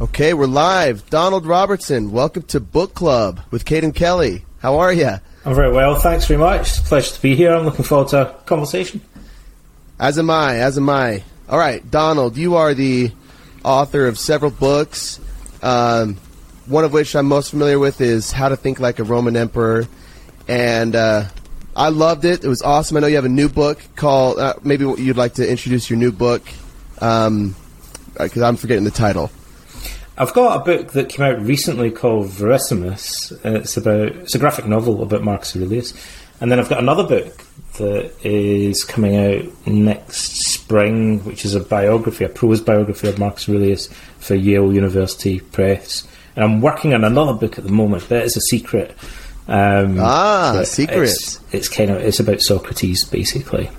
Okay, we're live. Donald Robertson, welcome to Book Club with Kaiden Kelly. How are you? I'm very well, thanks very much. Pleasure to be here. I'm looking forward to a conversation. As am I, as am I. All right, Donald, you are the author of several books, um, one of which I'm most familiar with is How to Think Like a Roman Emperor. And uh, I loved it. It was awesome. I know you have a new book called, uh, maybe you'd like to introduce your new book, because um, I'm forgetting the title. I've got a book that came out recently called Verissimus. It's about it's a graphic novel about Marcus Aurelius, and then I've got another book that is coming out next spring, which is a biography, a prose biography of Marcus Aurelius for Yale University Press. And I'm working on another book at the moment, but it's a secret. Um, ah, secret. It's, it's, kind of it's about Socrates, basically.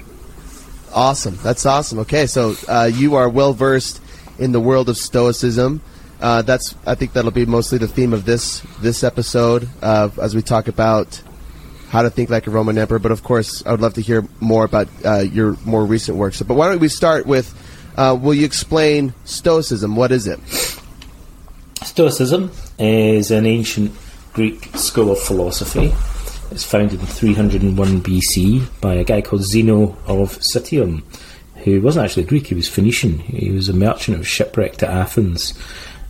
Awesome. That's awesome. Okay, so uh, you are well versed in the world of Stoicism. Uh, that's I think that'll be mostly the theme of this this episode uh, as we talk about how to think like a Roman emperor. But of course, I would love to hear more about uh, your more recent work. So, but why don't we start with? Uh, will you explain Stoicism? What is it? Stoicism is an ancient Greek school of philosophy. It's founded in 301 BC by a guy called Zeno of Citium, who wasn't actually Greek, he was Phoenician. He was a merchant who was shipwrecked at Athens.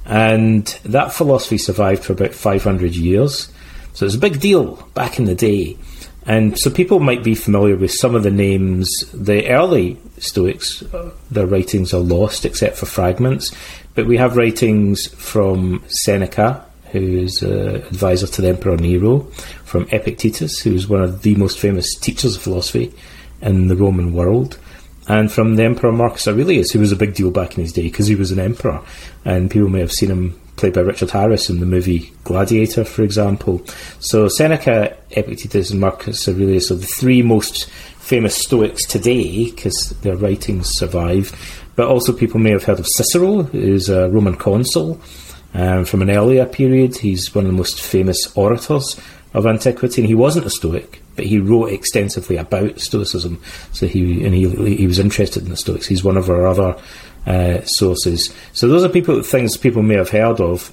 And that philosophy survived for about 500 years. So it was a big deal back in the day. And so people might be familiar with some of the names. The early Stoics, uh, their writings are lost except for fragments. But we have writings from Seneca, who is uh, advisor to the Emperor Nero, from Epictetus, who is one of the most famous teachers of philosophy in the Roman world, and from the Emperor Marcus Aurelius, who was a big deal back in his day because he was an emperor, and people may have seen him played by Richard Harris in the movie Gladiator, for example. So Seneca, Epictetus, and Marcus Aurelius are the three most famous Stoics today because their writings survive. But also, people may have heard of Cicero, who's a Roman consul um, from an earlier period. He's one of the most famous orators of antiquity, and he wasn't a Stoic, but he wrote extensively about Stoicism. So he and he he was interested in the Stoics. He's one of our other uh, sources. So those are people things people may have heard of.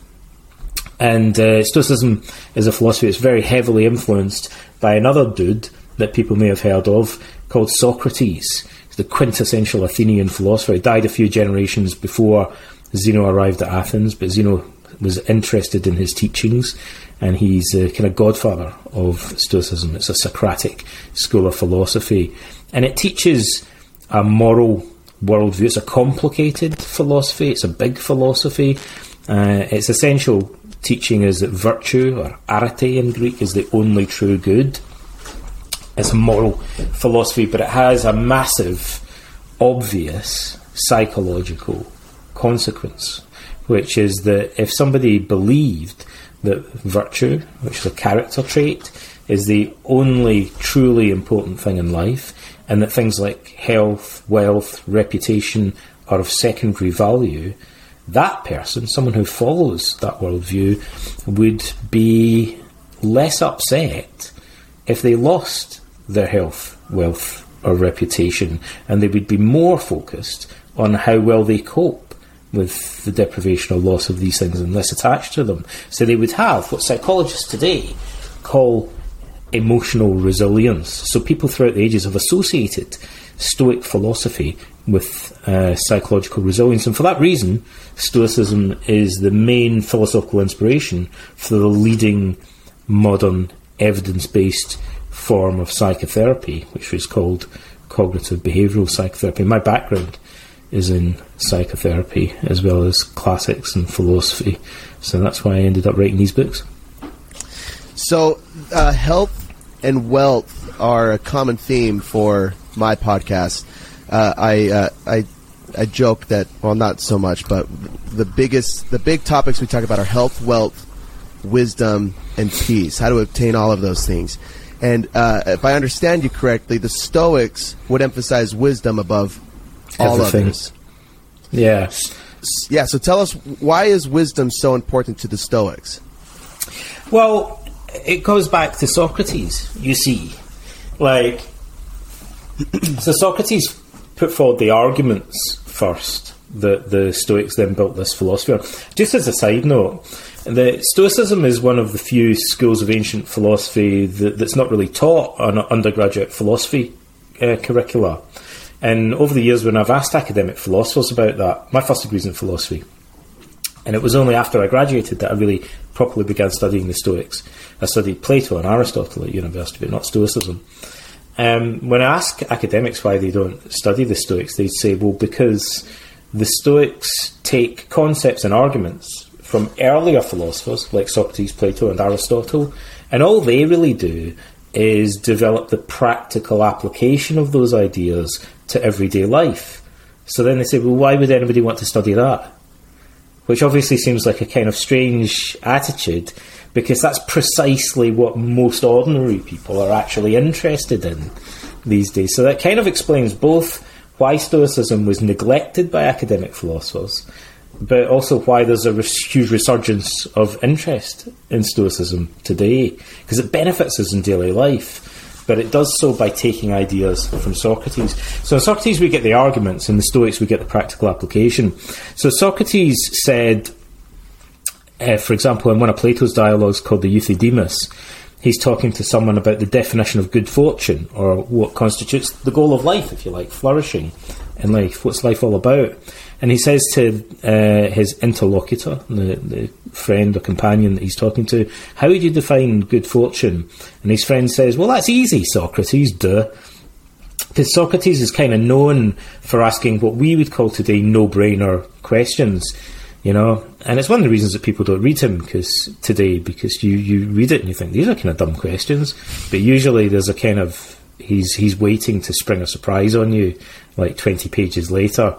And uh, Stoicism is a philosophy that's very heavily influenced by another dude that people may have heard of called Socrates. He's the quintessential Athenian philosopher. He died a few generations before Zeno arrived at Athens, but Zeno was interested in his teachings and he's a kind of godfather of Stoicism. It's a Socratic school of philosophy, and it teaches a moral worldview. It's a complicated philosophy. It's a big philosophy. Uh, its essential teaching is that virtue, or arete in Greek, is the only true good. It's a moral philosophy, but it has a massive, obvious psychological consequence, which is that if somebody believed that virtue, which is a character trait, is the only truly important thing in life, and that things like health, wealth, reputation are of secondary value, that person, someone who follows that worldview, would be less upset if they lost their health, wealth, or reputation, and they would be more focused on how well they cope with the deprivation or loss of these things and less attached to them. So they would have what psychologists today call emotional resilience. So people throughout the ages have associated Stoic philosophy with uh, psychological resilience, and for that reason, Stoicism is the main philosophical inspiration for the leading modern evidence-based form of psychotherapy, which is called cognitive behavioural psychotherapy. My background is in psychotherapy as well as classics and philosophy. So that's why I ended up writing these books. So, uh, health and wealth are a common theme for my podcast. Uh, I, uh, I, I joke that well, not so much, but the biggest, the big topics we talk about are health, wealth, wisdom, and peace. How to obtain all of those things. And uh, if I understand you correctly, the Stoics would emphasize wisdom above all Everything. others. Yeah. Yeah, so tell us why is wisdom so important to the Stoics? Well, it goes back to Socrates, you see. Like, so Socrates put forward the arguments first that the Stoics then built this philosophy on. Just as a side note, the Stoicism is one of the few schools of ancient philosophy that, that's not really taught on undergraduate philosophy uh, curricula. And over the years, when I've asked academic philosophers about that, my first degree is in philosophy. And it was only after I graduated that I really properly began studying the Stoics. I studied Plato and Aristotle at university, but not Stoicism. Um, when I ask academics why they don't study the Stoics, they say, well, because the Stoics take concepts and arguments from earlier philosophers like Socrates, Plato, and Aristotle, and all they really do is develop the practical application of those ideas to everyday life. So then they say, well, why would anybody want to study that? Which obviously seems like a kind of strange attitude because that's precisely what most ordinary people are actually interested in these days. So that kind of explains both why Stoicism was neglected by academic philosophers, but also why there's a huge resurgence of interest in Stoicism today, because it benefits us in daily life. But it does so by taking ideas from Socrates. So in Socrates, we get the arguments, and the Stoics, we get the practical application. So Socrates said, uh, for example, in one of Plato's dialogues called the Euthydemus, he's talking to someone about the definition of good fortune, or what constitutes the goal of life, if you like, flourishing in life. What's life all about? And he says to uh, his interlocutor, the, the, friend or companion that he's talking to, How would you define good fortune? And his friend says, Well, that's easy, Socrates, duh. Because Socrates is kind of known for asking what we would call today no brainer questions you know. And it's one of the reasons that people don't read him because today, because you, you read it and you think these are kind of dumb questions, but usually there's a kind of he's he's waiting to spring a surprise on you, like twenty pages later.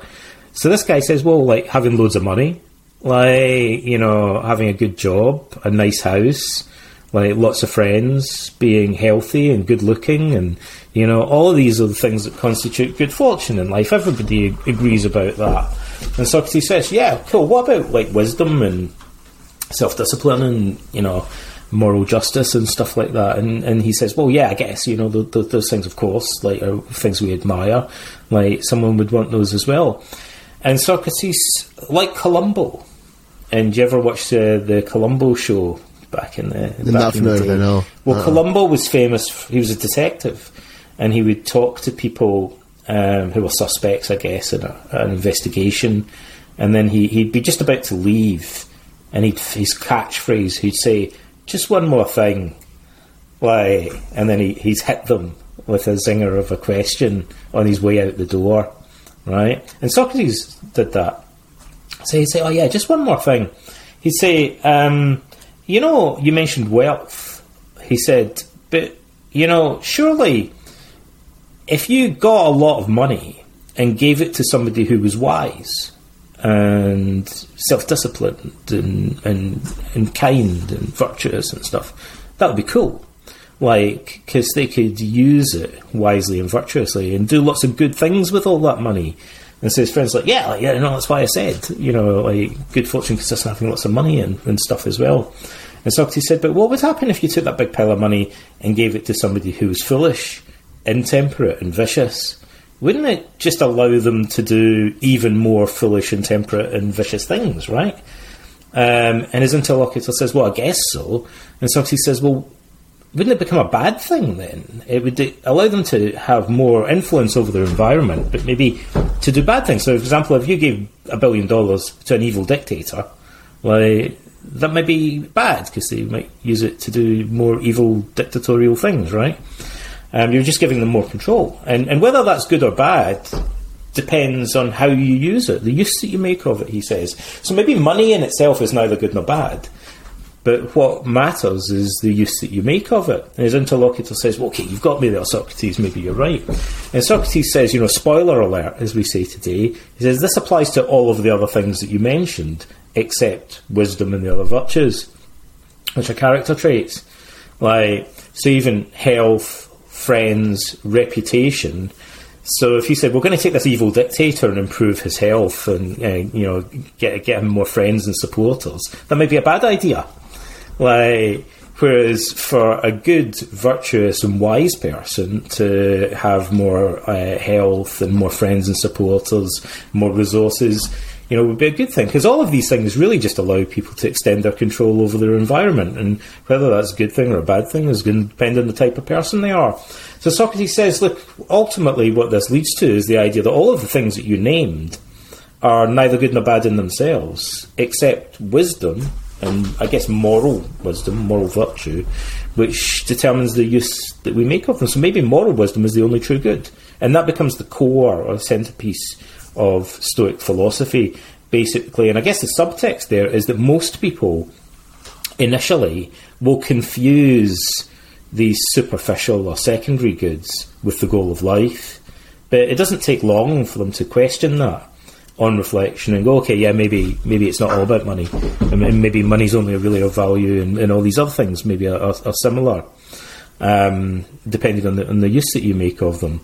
So this guy says, well, like having loads of money, like you know, having a good job, a nice house, like lots of friends, being healthy and good looking, and you know, all of these are the things that constitute good fortune in life. Everybody agrees about that. And Socrates says, "Yeah, cool. What about like wisdom and self-discipline and you know, moral justice and stuff like that?" And and he says, "Well, yeah, I guess you know those things, of course, like are things we admire. Like someone would want those as well." And Socrates, like Columbo, and do you ever watch the the Columbo show back in the back in the day? I know. Well, Uh-uh. Columbo was famous. He was a detective, and he would talk to people um, who were suspects, I guess, in a, an investigation. And then he, he'd be just about to leave, and he'd his catchphrase, he'd say, "Just one more thing," like, and then he, he's hit them with a zinger of a question on his way out the door, right? And Socrates did that. So he'd say, "Oh yeah, just one more thing." He'd say, um, "You know, you mentioned wealth." He said, "But you know, surely, if you got a lot of money and gave it to somebody who was wise and self-disciplined and and, and kind and virtuous and stuff, that would be cool." Like, because they could use it wisely and virtuously and do lots of good things with all that money. And so his friends like, yeah, like, yeah, no, that's why I said, you know, like good fortune consists of having lots of money and, and stuff as well. And Socrates said, but what would happen if you took that big pile of money and gave it to somebody who was foolish, intemperate, and vicious? Wouldn't it just allow them to do even more foolish, intemperate, and vicious things, right? Um, and his interlocutor says, well, I guess so. And Socrates says, well, wouldn't it become a bad thing then? It would allow them to have more influence over their environment, but maybe to do bad things. So, for example, if you gave a billion dollars to an evil dictator, like that might be bad because they might use it to do more evil dictatorial things, right? Um, you're just giving them more control, and and whether that's good or bad depends on how you use it, the use that you make of it. He says. So maybe money in itself is neither good nor bad. But what matters is the use that you make of it. And his interlocutor says, well, okay, you've got me there, Socrates, maybe you're right. And Socrates says, you know, spoiler alert, as we say today, he says, this applies to all of the other things that you mentioned, except wisdom and the other virtues, which are character traits. Like, so even health, friends, reputation. So if you said we're going to take this evil dictator and improve his health and uh, you know get get him more friends and supporters, that might be a bad idea. Like Whereas for a good, virtuous, and wise person to have more uh, health and more friends and supporters, more resources, you know, would be a good thing because all of these things really just allow people to extend their control over their environment, and whether that's a good thing or a bad thing is going to depend on the type of person they are. So Socrates says, look, ultimately, what this leads to is the idea that all of the things that you named are neither good nor bad in themselves, except wisdom and I guess moral wisdom, moral virtue, which determines the use that we make of them. So maybe moral wisdom is the only true good, and that becomes the core or centerpiece of Stoic philosophy, basically. And I guess the subtext there is that most people initially will confuse these superficial or secondary goods with the goal of life, but it doesn't take long for them to question that on reflection and go, okay, yeah, maybe maybe it's not all about money, and maybe money's only really of value, and, and all these other things maybe are, are, are similar, um, depending on the on the use that you make of them.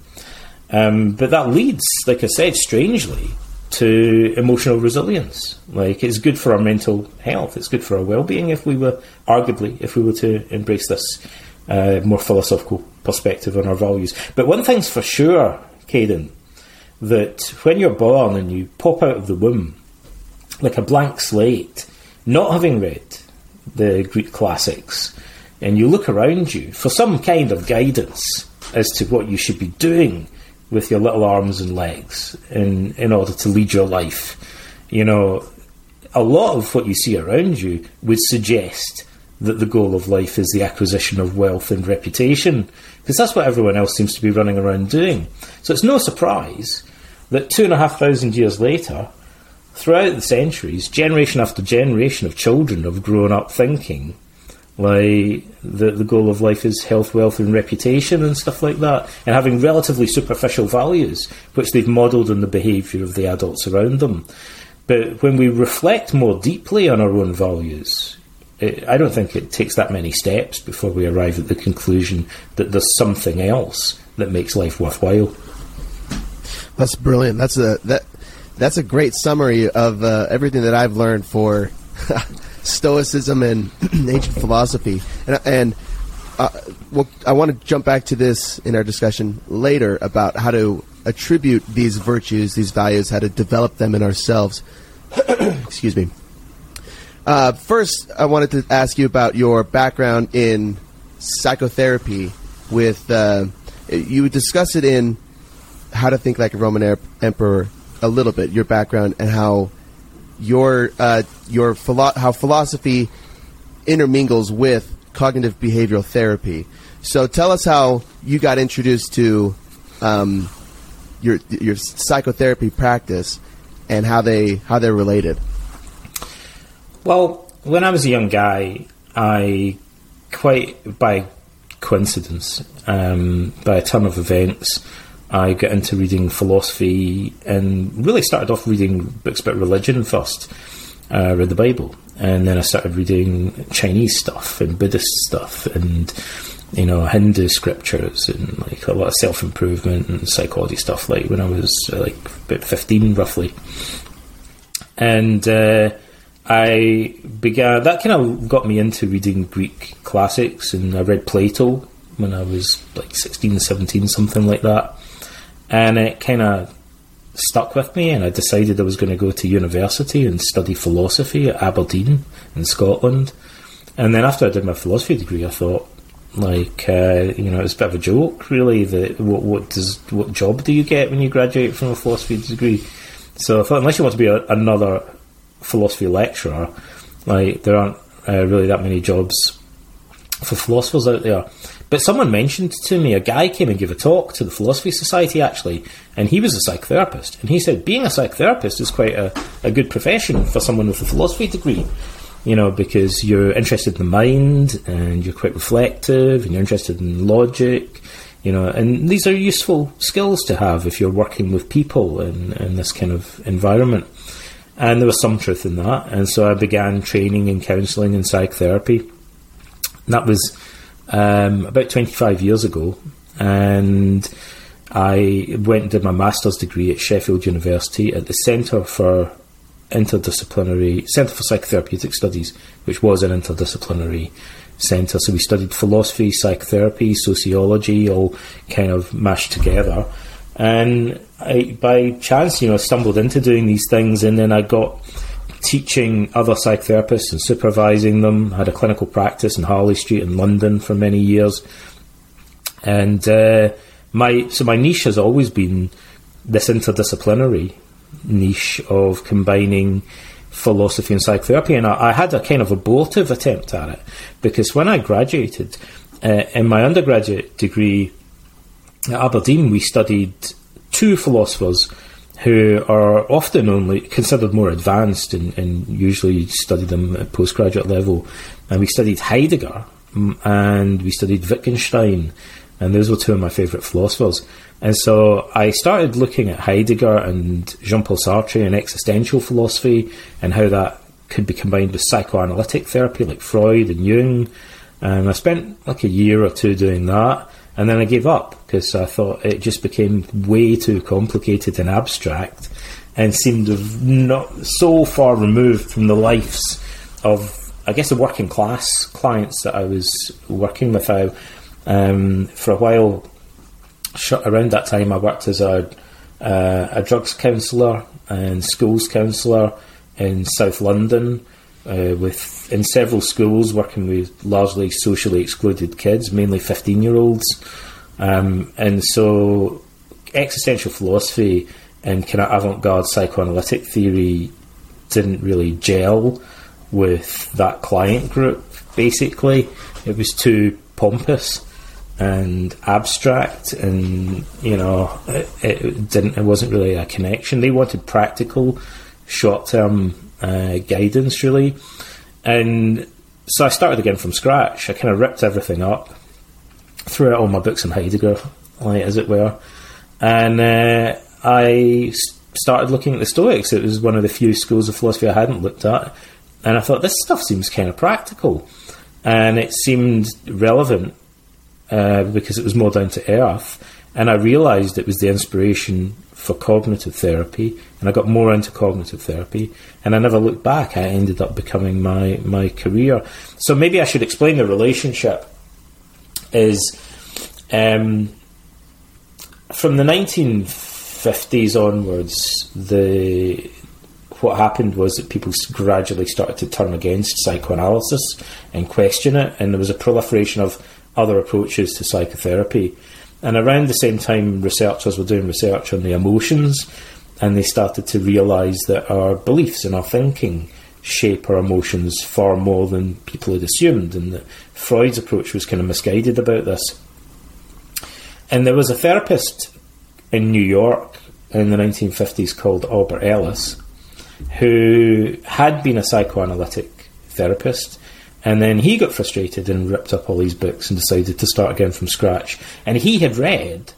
Um, but that leads, like I said, strangely to emotional resilience. Like it's good for our mental health. It's good for our well-being if we were, arguably, if we were to embrace this uh, more philosophical perspective on our values. But one thing's for sure, Kaiden, that when you're born and you pop out of the womb like a blank slate, not having read the Greek classics, and you look around you for some kind of guidance as to what you should be doing with your little arms and legs in, in order to lead your life. You know, a lot of what you see around you would suggest that the goal of life is the acquisition of wealth and reputation, because that's what everyone else seems to be running around doing. So it's no surprise that two and a half thousand years later, throughout the centuries, generation after generation of children have grown up thinking like the the goal of life is health, wealth, and reputation and stuff like that, and having relatively superficial values which they've modelled on the behaviour of the adults around them. But when we reflect more deeply on our own values, I don't think it takes that many steps before we arrive at the conclusion that there's something else that makes life worthwhile. That's brilliant. That's a that that's a great summary of uh, everything that I've learned for Stoicism and ancient philosophy. And, and uh, well, I want to jump back to this in our discussion later about how to attribute these virtues, these values, how to develop them in ourselves. Excuse me. Uh, first, I wanted to ask you about your background in psychotherapy. With uh, you discuss it in how to think like a Roman er- emperor a little bit, your background and how your uh, your philo- how philosophy intermingles with cognitive behavioral therapy. So tell us how you got introduced to um, your your psychotherapy practice and how they how they're related. Well, when I was a young guy, I quite by coincidence, um, by a ton of events, I got into reading philosophy and really started off reading books about religion first. I uh, read the Bible, and then I started reading Chinese stuff and Buddhist stuff and you know Hindu scriptures and like a lot of self improvement and psychology stuff. Like when I was like about fifteen, roughly, and uh, I began. That kind of got me into reading Greek classics, and I read Plato when I was like 16, 17, something like that and it kind of stuck with me, and I decided I was going to go to university and study philosophy at Aberdeen in Scotland. And then after I did my philosophy degree, I thought, like, uh, you know, it's a bit of a joke, really. That what, what does what job do you get when you graduate from a philosophy degree? So I thought, unless you want to be a, another philosophy lecturer, like there aren't uh, really that many jobs for philosophers out there. But someone mentioned to me, a guy came and gave a talk to the Philosophy Society actually, and he was a psychotherapist. And he said being a psychotherapist is quite a, a good profession for someone with a philosophy degree, you know, because you're interested in the mind and you're quite reflective and you're interested in logic, you know, and these are useful skills to have if you're working with people in, in this kind of environment. And there was some truth in that. And so I began training in counselling and psychotherapy. That was um, about 25 years ago, and I went and did my master's degree at Sheffield University at the Centre for Interdisciplinary Centre for Psychotherapeutic Studies, which was an interdisciplinary centre. So we studied philosophy, psychotherapy, sociology, all kind of mashed together. And I, by chance, you know, stumbled into doing these things, and then I got teaching other psychotherapists and supervising them. I had a clinical practice in Harley Street in London for many years, and uh, my so my niche has always been this interdisciplinary niche of combining philosophy and psychotherapy, and I, I, had a kind of abortive attempt at it because when I graduated uh, in my undergraduate degree at Aberdeen, we studied two philosophers who are often only considered more advanced and, and usually study them at postgraduate level. And we studied Heidegger and we studied Wittgenstein, and those were two of my favourite philosophers. And so I started looking at Heidegger and Jean Paul Sartre and existential philosophy and how that could be combined with psychoanalytic therapy like Freud and Jung. And I spent like a year or two doing that. And then I gave up because I thought it just became way too complicated and abstract and seemed not so far removed from the lives of, I guess, the working class clients that I was working with. I, um, for a while, around that time, I worked as a, uh, a drugs counsellor and schools counsellor in South London uh, with in several schools working with largely socially excluded kids, mainly 15 year olds. Um, and so existential philosophy and kind of avant garde psychoanalytic theory didn't really gel with that client group, basically. It was too pompous and abstract and you know it, it, didn't it wasn't really a connection they wanted practical short term uh, guidance, really. And so I started again from scratch. I kind of ripped everything up, threw out all my books on Heidegger, like, as it were, and uh, I started looking at the Stoics. It was one of the few schools of philosophy I hadn't looked at, and I thought this stuff seems kind of practical, and it seemed relevant uh, because it was more down to earth. And I realised it was the inspiration for cognitive therapy, and I got more into cognitive therapy, and I never looked back. I ended up becoming my my career. So maybe I should explain the relationship. Is um, from the 1950s onwards, the what happened was that people gradually started to turn against psychoanalysis and question it, and there was a proliferation of other approaches to psychotherapy. And around the same time, researchers were doing research on the emotions, and they started to realise that our beliefs and our thinking shape our emotions far more than people had assumed, and that Freud's approach was kind of misguided about this. And there was a therapist in New York in the 1950s called Albert Ellis, who had been a psychoanalytic therapist and then he got frustrated and ripped up all these books and decided to start again from scratch. And he had read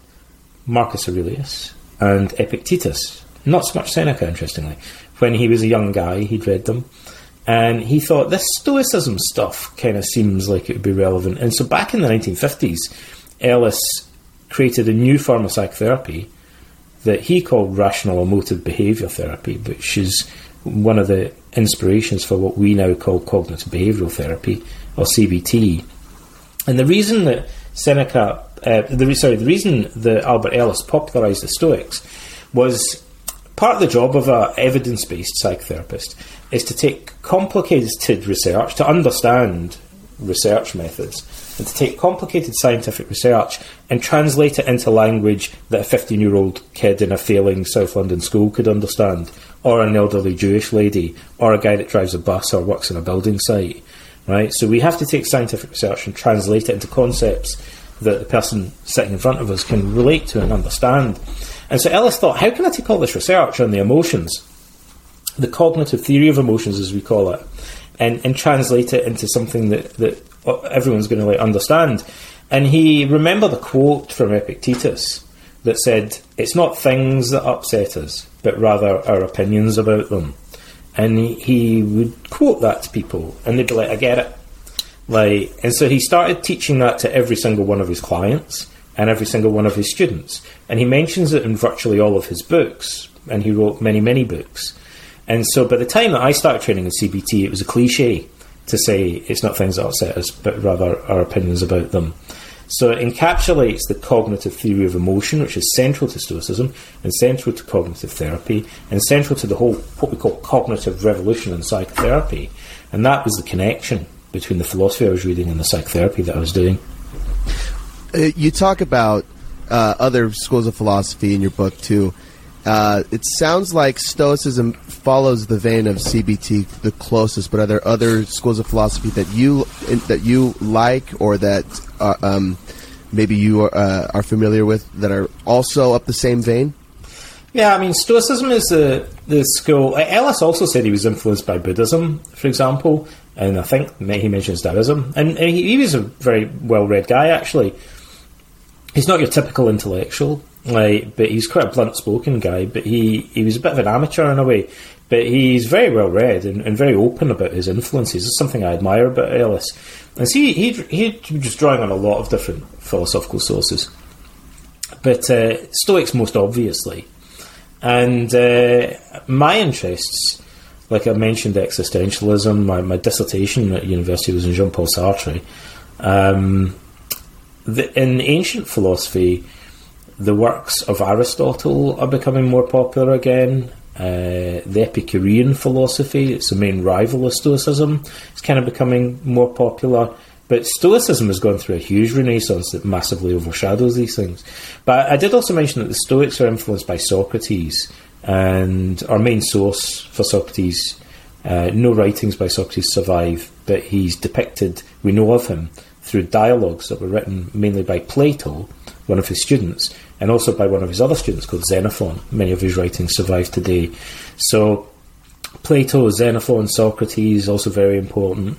Marcus Aurelius and Epictetus, not so much Seneca, interestingly. When he was a young guy, he'd read them. And he thought, this Stoicism stuff kind of seems like it would be relevant. And so back in the 1950s, Ellis created a new form of psychotherapy that he called rational emotive behaviour therapy, which is one of the inspirations for what we now call cognitive behavioural therapy, or CBT. And the reason that Seneca, uh, the, sorry, the reason that Albert Ellis popularised the Stoics was part of the job of an evidence-based psychotherapist is to take complicated research to understand research methods and to take complicated scientific research and translate it into language that a 15 year old kid in a failing South London school could understand or an elderly Jewish lady, or a guy that drives a bus or works in a building site, right? So we have to take scientific research and translate it into concepts that the person sitting in front of us can relate to and understand. And so Ellis thought, how can I take all this research on the emotions, the cognitive theory of emotions, as we call it, and, and translate it into something that, that everyone's going to like understand? And he remembered a quote from Epictetus that said, It's not things that upset us, but rather our opinions about them. And he, he would quote that to people, and they'd be like, I get it. Like, and so he started teaching that to every single one of his clients and every single one of his students. And he mentions it in virtually all of his books, and he wrote many, many books. And so by the time that I started training in CBT, it was a cliche. to say it's not things that upset us, but rather our opinions about them. So it encapsulates the cognitive theory of emotion, which is central to Stoicism and central to cognitive therapy and central to the whole what we call cognitive revolution in psychotherapy. And that was the connection between the philosophy I was reading and the psychotherapy that I was doing. Uh, you talk about uh, other schools of philosophy in your book too. Uh, it sounds like Stoicism follows the vein of CBT the closest, but are there other schools of philosophy that you that you like or that uh, um, maybe you are, uh, are familiar with that are also up the same vein? Yeah, I mean, Stoicism is the the school. Ellis also said he was influenced by Buddhism, for example, and I think he mentions Taoism. And he, he was a very well read guy, actually. He's not your typical intellectual, like, but he's quite a blunt spoken guy. But he, he was a bit of an amateur in a way. But he's very well read and, and very open about his influences. It's something I admire about Ellis. And see, he, he, he was drawing on a lot of different philosophical sources. But uh, Stoics, most obviously. And uh, my interests, like I mentioned, existentialism, my, my dissertation at university was in Jean Paul Sartre. Um, the, in ancient philosophy, the works of Aristotle are becoming more popular again. Uh, the Epicurean philosophy, it's the main rival of Stoicism, it's kind of becoming more popular. But Stoicism has gone through a huge renaissance that massively overshadows these things. But I did also mention that the Stoics are influenced by Socrates, and our main source for Socrates, uh, no writings by Socrates survive, but he's depicted, we know of him, through dialogues that were written mainly by Plato, one of his students, and also by one of his other students called Xenophon. Many of his writings survive today. So, Plato, Xenophon, Socrates, also very important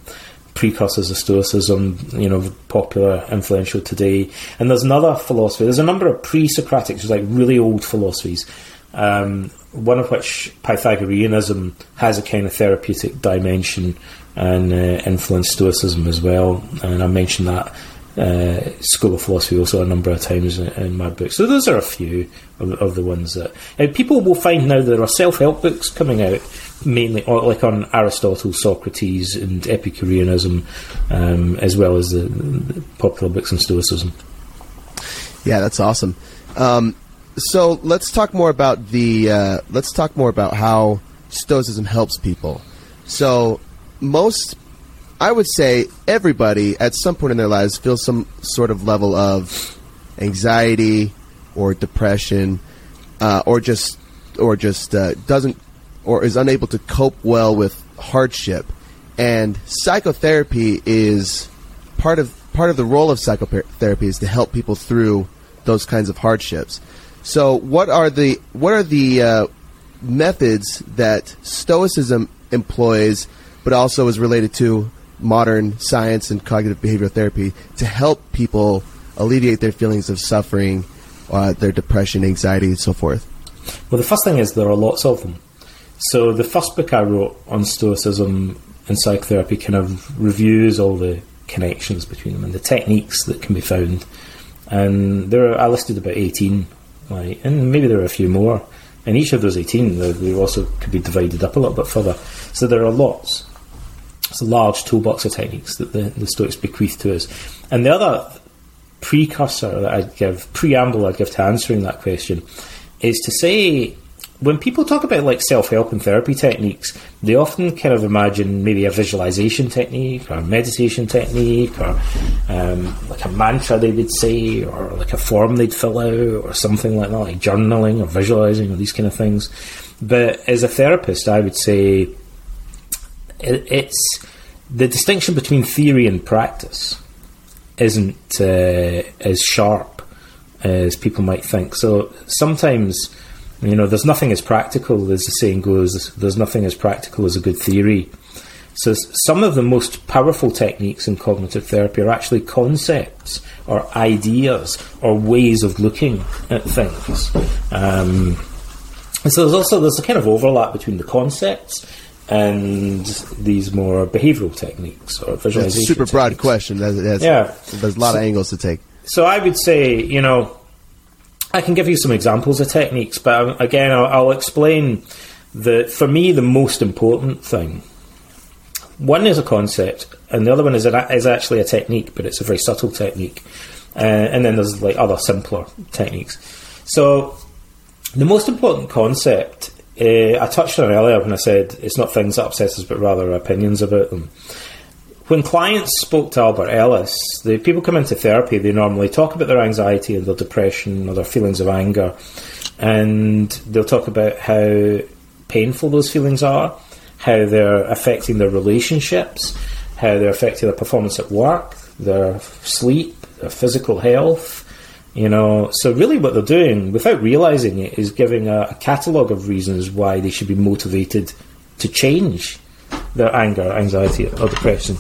precursors of Stoicism, you know, popular, influential today. And there's another philosophy. There's a number of pre-Socratics, like really old philosophies. Um, one of which Pythagoreanism has a kind of therapeutic dimension and uh, influenced Stoicism as well. And I mentioned that uh, school of philosophy also a number of times in, my book. So those are a few of, of the ones that uh, people will find now. There are self-help books coming out mainly like on Aristotle, Socrates, and Epicureanism, um, as well as the, the, popular books on Stoicism. Yeah, that's awesome. Um, so let's talk more about the uh, let's talk more about how Stoicism helps people. So most, I would say, everybody at some point in their lives feels some sort of level of anxiety or depression, uh, or just or just uh, doesn't or is unable to cope well with hardship. And psychotherapy is part of part of the role of psychotherapy is to help people through those kinds of hardships. So, what are the what are the uh, methods that Stoicism employs, but also is related to modern science and cognitive behavioral therapy to help people alleviate their feelings of suffering, uh, their depression, anxiety, and so forth? Well, the first thing is there are lots of them. So the first book I wrote on Stoicism and psychotherapy kind of reviews all the connections between them and the techniques that can be found. And there are, I listed about 18, right, and maybe there are a few more. And each of those 18, they also could be divided up a little bit further. So there are lots. It's a large toolbox of techniques that the, the Stoics bequeath to us. And the other precursor that I'd give, preamble I'd give to answering that question, is to say when people talk about like self help and therapy techniques, they often kind of imagine maybe a visualization technique or a meditation technique or um, like a mantra they would say or like a form they'd fill out or something like that, like journaling or visualizing or these kind of things. But as a therapist, I would say it's the distinction between theory and practice isn't uh, as sharp as people might think. So sometimes you know, there's nothing as practical as the saying goes. There's nothing as practical as a good theory. So some of the most powerful techniques in cognitive therapy are actually concepts or ideas or ways of looking at things. Um, and so there's also there's a kind of overlap between the concepts and these more behavioural techniques or visualization. That's a super techniques. broad question. That's, that's, yeah, there's a lot so, of angles to take. So I would say, you know, I can give you some examples of techniques, but um, again, I'll, I'll explain that for me, the most important thing One is a concept, and the other one is, a, is actually a technique, but it's a very subtle technique. Uh, and then there's like other simpler techniques. So the most important concept uh, I touched on earlier when I said it's not things that upset us, but rather opinions about them. When clients spoke to Albert Ellis, the people come into therapy, they normally talk about their anxiety and their depression or their feelings of anger, and they'll talk about how painful those feelings are, how they're affecting their relationships, how they're affecting their performance at work, their sleep, their physical health, you know, so really what they're doing, without realizing it, is giving a, a catalogue of reasons why they should be motivated to change their anger, anxiety, or depression.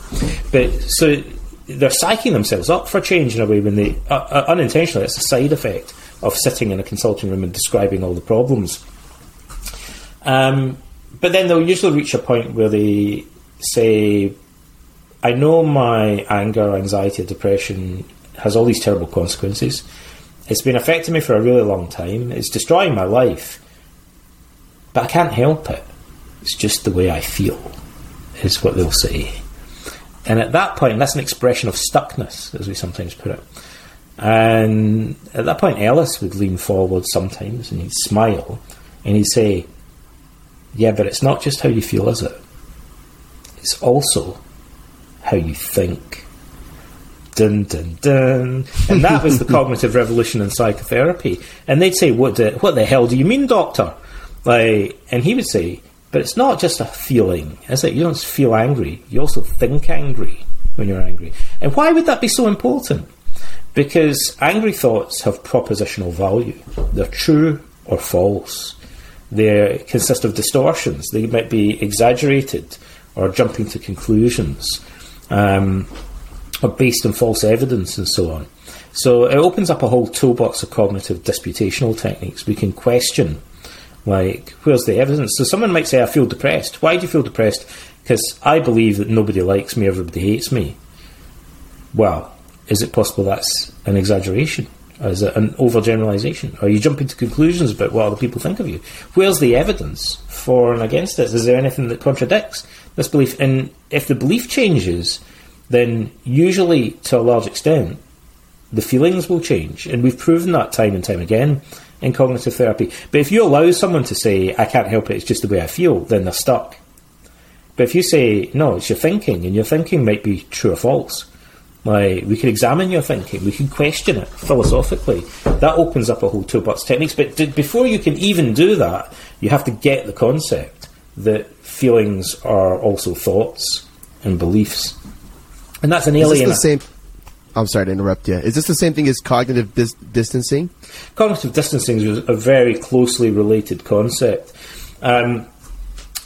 But so they're psyching themselves up for change in a way when they, uh, uh, unintentionally, it's a side effect of sitting in a consulting room and describing all the problems. Um, but then they'll usually reach a point where they say, I know my anger, anxiety, or depression has all these terrible consequences. It's been affecting me for a really long time. It's destroying my life. But I can't help it. It's just the way I feel, is what they'll say. And at that point, that's an expression of stuckness, as we sometimes put it. And at that point, Ellis would lean forward sometimes and he'd smile and he'd say, Yeah, but it's not just how you feel, is it? It's also how you think. Dun dun dun. And that was the cognitive revolution in psychotherapy. And they'd say, "What the what the hell do you mean, doctor?" Like, and he would say, "But it's not just a feeling, is it? You don't feel angry. You also think angry when you're angry. And why would that be so important? Because angry thoughts have propositional value. They're true or false. They consist of distortions. They might be exaggerated or jumping to conclusions." Um, based on false evidence and so on. So it opens up a whole toolbox of cognitive disputational techniques. We can question, like, where's the evidence? So someone might say, I feel depressed. Why do you feel depressed? Because I believe that nobody likes me, everybody hates me. Well, is it possible that's an exaggeration? Is it an overgeneralization? Are you jumping to conclusions about what other people think of you? Where's the evidence for and against this? Is there anything that contradicts this belief? And if the belief changes, then usually to a large extent the feelings will change. And we've proven that time and time again in cognitive therapy. But if you allow someone to say, I can't help it, it's just the way I feel, then they're stuck. But if you say, no, it's your thinking, and your thinking might be true or false, like we can examine your thinking, we can question it philosophically. That opens up a whole toolbox of techniques. But before you can even do that, you have to get the concept that feelings are also thoughts and beliefs. And that's an alien. Is this the same? I'm sorry to interrupt you. Is this the same thing as cognitive dis- distancing? Cognitive distancing is a very closely related concept. Um,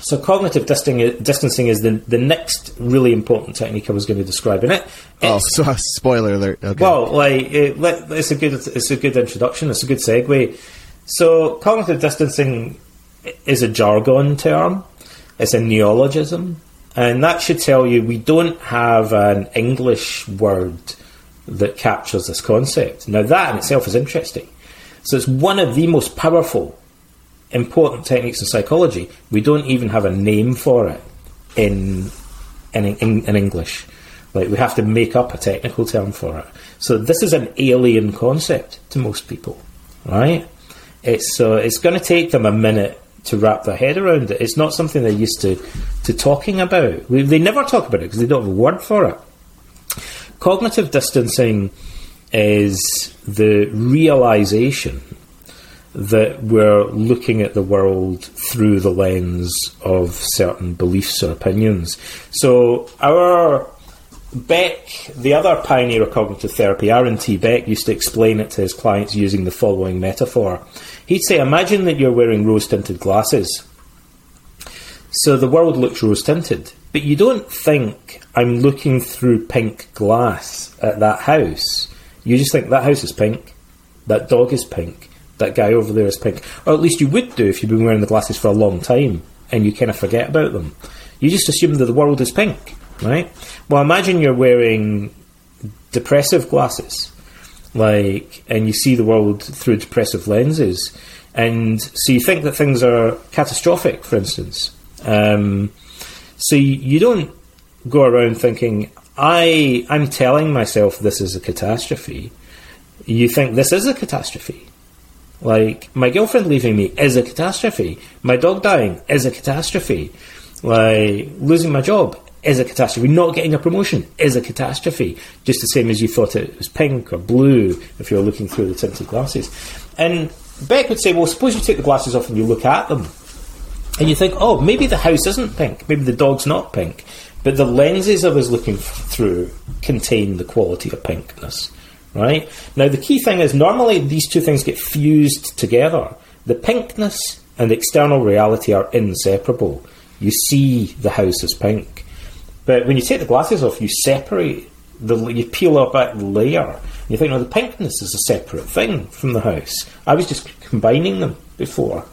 so cognitive distancing is the, the next really important technique I was going to describe in it. Oh, so spoiler alert. Okay. Well, like it, it's a good it's a good introduction. It's a good segue. So cognitive distancing is a jargon term. It's a neologism. And that should tell you we don't have an English word that captures this concept. Now, that in itself is interesting. So, it's one of the most powerful, important techniques in psychology. We don't even have a name for it in, in, in, in English. Like, we have to make up a technical term for it. So, this is an alien concept to most people, right? It's, so, it's going to take them a minute to wrap their head around it. It's not something they're used to, to talking about. They never talk about it because they don't have a word for it. Cognitive distancing is the realization that we're looking at the world through the lens of certain beliefs or opinions. So our Beck, the other pioneer of cognitive therapy, Aaron T. Beck, used to explain it to his clients using the following metaphor. He'd say, Imagine that you're wearing rose tinted glasses. So the world looks rose tinted, but you don't think, I'm looking through pink glass at that house. You just think, that house is pink, that dog is pink, that guy over there is pink. Or at least you would do if you've been wearing the glasses for a long time and you kind of forget about them. You just assume that the world is pink right? Well, imagine you're wearing depressive glasses, like, and you see the world through depressive lenses, and so you think that things are catastrophic, for instance. Um, so you, don't go around thinking, I, I'm telling myself this is a catastrophe, you think this is a catastrophe. Like, my girlfriend leaving me is a catastrophe. My dog dying is a catastrophe. Like, losing my job is a catastrophe. Not getting a promotion is a catastrophe. Just the same as you thought it was pink or blue if you're looking through the tinted glasses. And Beck would say, well, suppose you take the glasses off and you look at them. And you think, oh, maybe the house isn't pink. Maybe the dog's not pink. But the lenses I was looking through contain the quality of pinkness. Right? Now, the key thing is normally these two things get fused together. The pinkness and external reality are inseparable. You see the house as pink. But when you take the glasses off, you separate the you peel up that layer. You think, no, the pinkness is a separate thing from the house. I was just combining them before.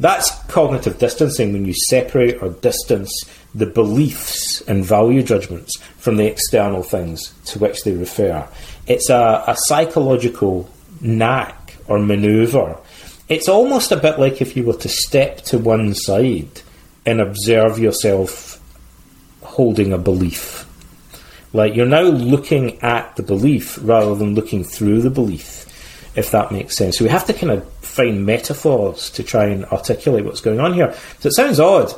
That's cognitive distancing when you separate or distance the beliefs and value judgments from the external things to which they refer. It's a, a psychological knack or maneuver. It's almost a bit like if you were to step to one side and observe yourself holding a belief. Like you're now looking at the belief rather than looking through the belief, if that makes sense. So we have to kind of find metaphors to try and articulate what's going on here. So it sounds odd,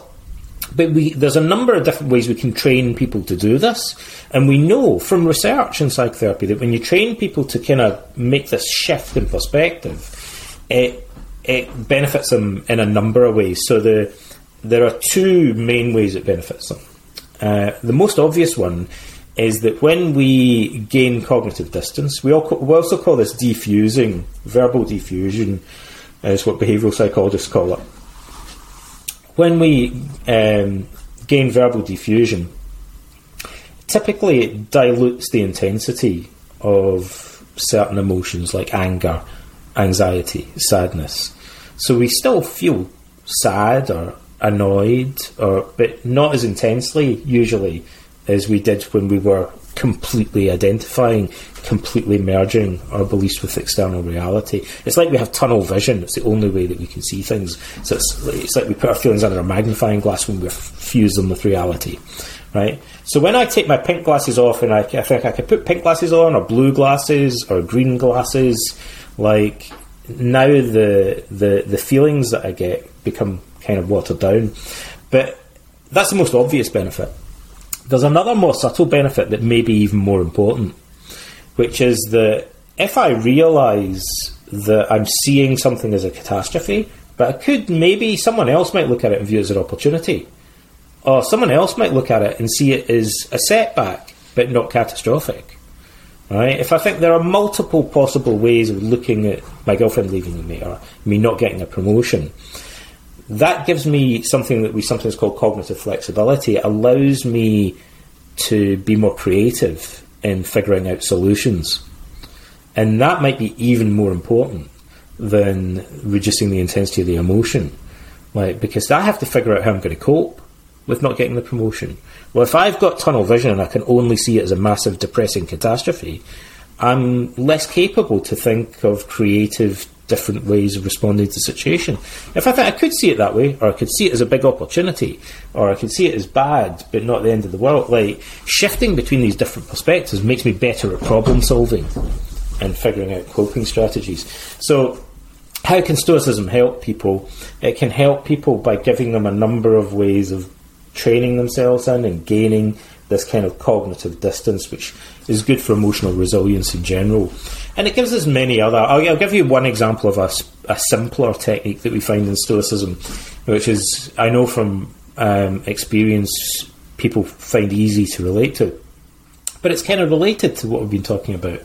but we, there's a number of different ways we can train people to do this. And we know from research in psychotherapy that when you train people to kind of make this shift in perspective, it, it benefits them in a number of ways. So the, there are two main ways it benefits them. Uh, the most obvious one is that when we gain cognitive distance, we, all, we also call this defusing, verbal defusion is what behavioural psychologists call it. When we um, gain verbal defusion, typically it dilutes the intensity of certain emotions like anger, anxiety, sadness. So we still feel sad or annoyed, or but not as intensely usually as we did when we were completely identifying, completely merging our beliefs with external reality. It's like we have tunnel vision. It's the only way that we can see things. So it's, it's like we put our feelings under a magnifying glass when we fuse them with reality, right? So when I take my pink glasses off and I, I think I could put pink glasses on or blue glasses or green glasses, like now the the the feelings that I get become kind of watered down. But that's the most obvious benefit. There's another more subtle benefit that may be even more important, which is that if I realise that I'm seeing something as a catastrophe, but I could maybe someone else might look at it and view it as an opportunity, or someone else might look at it and see it as a setback, but not catastrophic. Right? If I think there are multiple possible ways of looking at my girlfriend leaving me or me not getting a promotion, that gives me something that we sometimes call cognitive flexibility. It allows me to be more creative in figuring out solutions. And that might be even more important than reducing the intensity of the emotion. Like, because I have to figure out how I'm going to cope with not getting the promotion. Well, if I've got tunnel vision and I can only see it as a massive depressing catastrophe, I'm less capable to think of creative different ways of responding to the situation. If I think I could see it that way, or I could see it as a big opportunity, or I could see it as bad but not the end of the world, like shifting between these different perspectives makes me better at problem solving and figuring out coping strategies. So, how can Stoicism help people? It can help people by giving them a number of ways of training themselves in and gaining this kind of cognitive distance, which is good for emotional resilience in general. And it gives us many other. I'll, I'll give you one example of a, a, simpler technique that we find in Stoicism, which is, I know from um, experience, people find easy to relate to. But it's kind of related to what we've been talking about.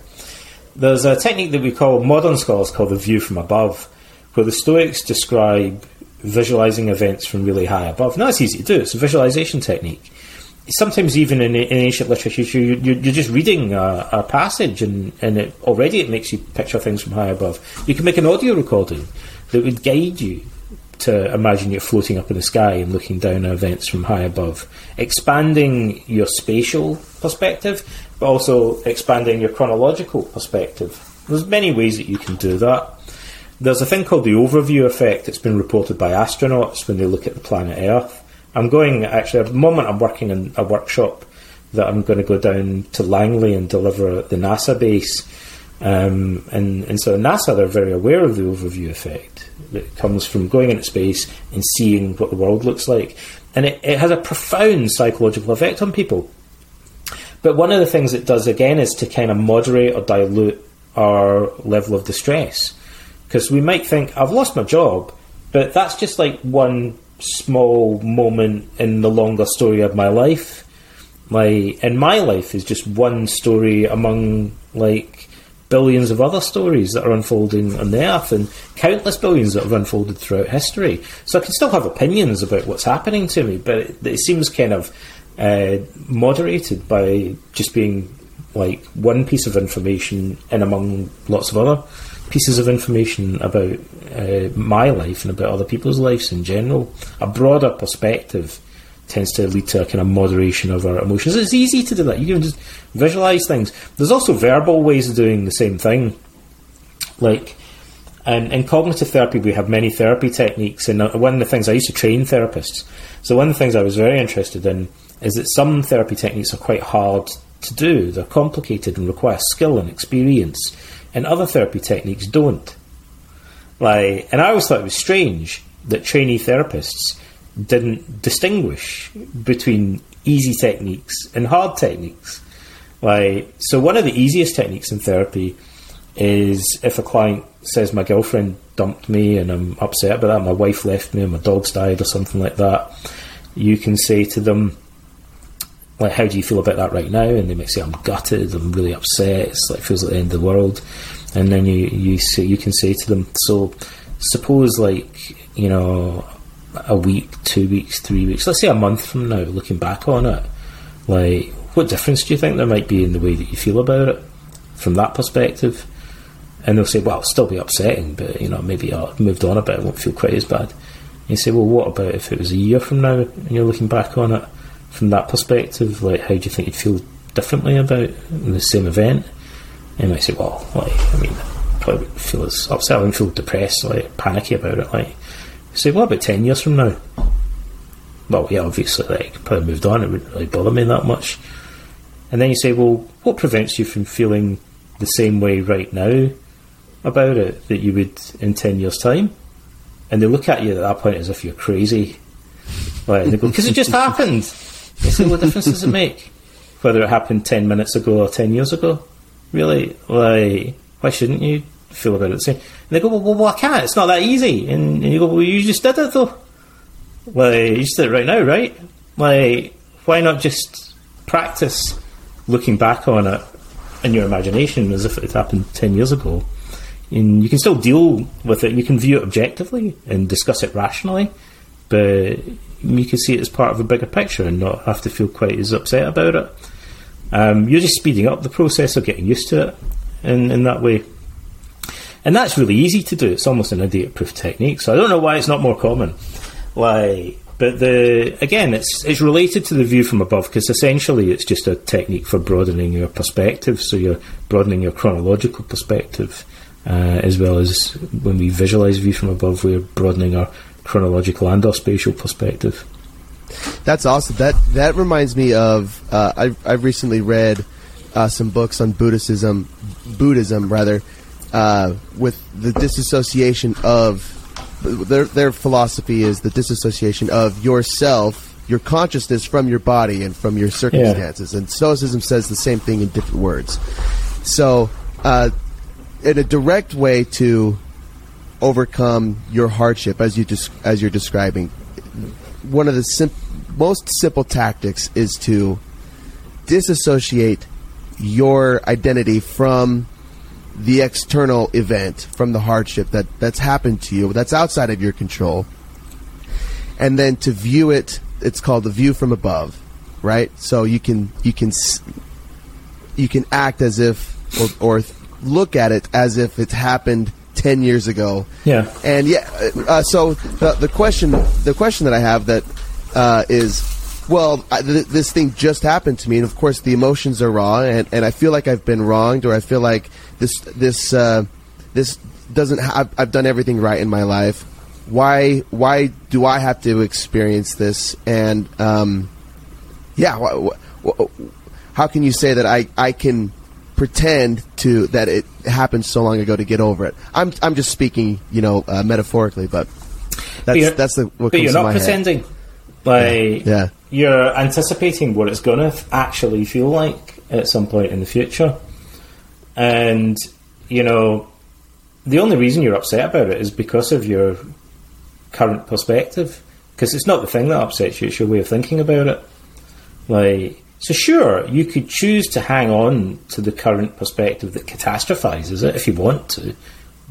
There's a technique that we call, modern scholars call the view from above, where the Stoics describe visualizing events from really high above. Now, it's easy to do, it's a visualization technique sometimes even in, in ancient literature, you, you're, you're just reading a, a, passage, and, and it, already it makes you picture things from high above. You can make an audio recording that would guide you to imagine you're floating up in the sky and looking down at events from high above, expanding your spatial perspective, but also expanding your chronological perspective. There's many ways that you can do that. There's a thing called the overview effect. that's been reported by astronauts when they look at the planet Earth I'm going actually at the moment. I'm working in a workshop that I'm going to go down to Langley and deliver at the NASA base. Um, and, and so NASA, they're very aware of the overview effect that comes from going into space and seeing what the world looks like. And it, it has a profound psychological effect on people. But one of the things it does again is to kind of moderate or dilute our level of distress. Because we might think, I've lost my job, but that's just like one small moment in the longer story of my life. Like, and my life is just one story among like billions of other stories that are unfolding on the earth and countless billions that have unfolded throughout history. So I can still have opinions about what's happening to me, but it, it seems kind of uh, moderated by just being like one piece of information in among lots of other pieces of information about uh, my life and about other people's lives in general. A broader perspective tends to lead to a kind of moderation of our emotions. It's easy to do that. You can just visualize things. There's also verbal ways of doing the same thing. Like, and in cognitive therapy, we have many therapy techniques, and uh, one of the things I used to train therapists. So one of the things I was very interested in is that some therapy techniques are quite hard to do. They're complicated and require skill and experience, and other therapy techniques don't. Like, and I always thought it was strange that trainee therapists didn't distinguish between easy techniques and hard techniques. Like, so one of the easiest techniques in therapy is if a client says my girlfriend dumped me and I'm upset about that, my wife left me, and my dog's died or something like that. You can say to them, like, how do you feel about that right now? And they might say, I'm gutted, I'm really upset, it's like feels like the end of the world. And then you you say you can say to them, so suppose like you know a week, two weeks, three weeks, let's say a month from now, looking back on it, like what difference do you think there might be in the way that you feel about it from that perspective? And they'll say, well, it'll still be upsetting, but you know maybe I've moved on a bit, it won't feel quite as bad. And you say, well, what about if it was a year from now and you're looking back on it? From that perspective, like how do you think you'd feel differently about the same event? And I say, well, like I mean, probably would feel as upset, I wouldn't feel depressed, like panicky about it. Like, I say, what about ten years from now? Well, yeah, obviously, like probably moved on. It wouldn't really bother me that much. And then you say, well, what prevents you from feeling the same way right now about it that you would in ten years' time? And they look at you at that point as if you're crazy. Like, they go, because it just happened. You say, what difference does it make? Whether it happened 10 minutes ago or 10 years ago? Really? Like, why shouldn't you feel about it the same? And they go, well, well, well I can't. It's not that easy. And, and you go, well, you just did it though. Like, you just did it right now, right? Like, why not just practice looking back on it in your imagination as if it happened 10 years ago? And you can still deal with it. You can view it objectively and discuss it rationally, but you can see it as part of a bigger picture and not have to feel quite as upset about it. Um, you're just speeding up the process of getting used to it in, in that way. And that's really easy to do. It's almost an idiot proof technique. So I don't know why it's not more common. Like, but the again, it's it's related to the view from above because essentially it's just a technique for broadening your perspective. So you're broadening your chronological perspective, uh, as well as when we visualize view from above, we're broadening our chronological and our spatial perspective. That's awesome. That that reminds me of uh, I've I've recently read uh, some books on Buddhism, Buddhism rather, uh, with the disassociation of their their philosophy is the disassociation of yourself, your consciousness from your body and from your circumstances. Yeah. And Stoicism says the same thing in different words. So, uh, in a direct way to overcome your hardship as you des- as you're describing. One of the sim- most simple tactics is to disassociate your identity from the external event, from the hardship that, that's happened to you, that's outside of your control, and then to view it. It's called the view from above, right? So you can you can you can act as if or, or look at it as if it's happened ten years ago. Yeah. And yeah, uh, so the, the question the question that I have that uh, is, well, I, th- this thing just happened to me, and of course the emotions are raw, and, and I feel like I've been wronged, or I feel like this this uh, this doesn't. Ha- I've, I've done everything right in my life. Why why do I have to experience this? And um, yeah, wh- wh- how can you say that I I can pretend to that it happened so long ago to get over it? I'm I'm just speaking, you know, uh, metaphorically, but that's you're- that's the what but comes you're to not head. pretending. Like Yeah. you're anticipating what it's going to actually feel like at some point in the future, and you know the only reason you're upset about it is because of your current perspective. Because it's not the thing that upsets you; it's your way of thinking about it. Like, so sure, you could choose to hang on to the current perspective that catastrophizes it if you want to.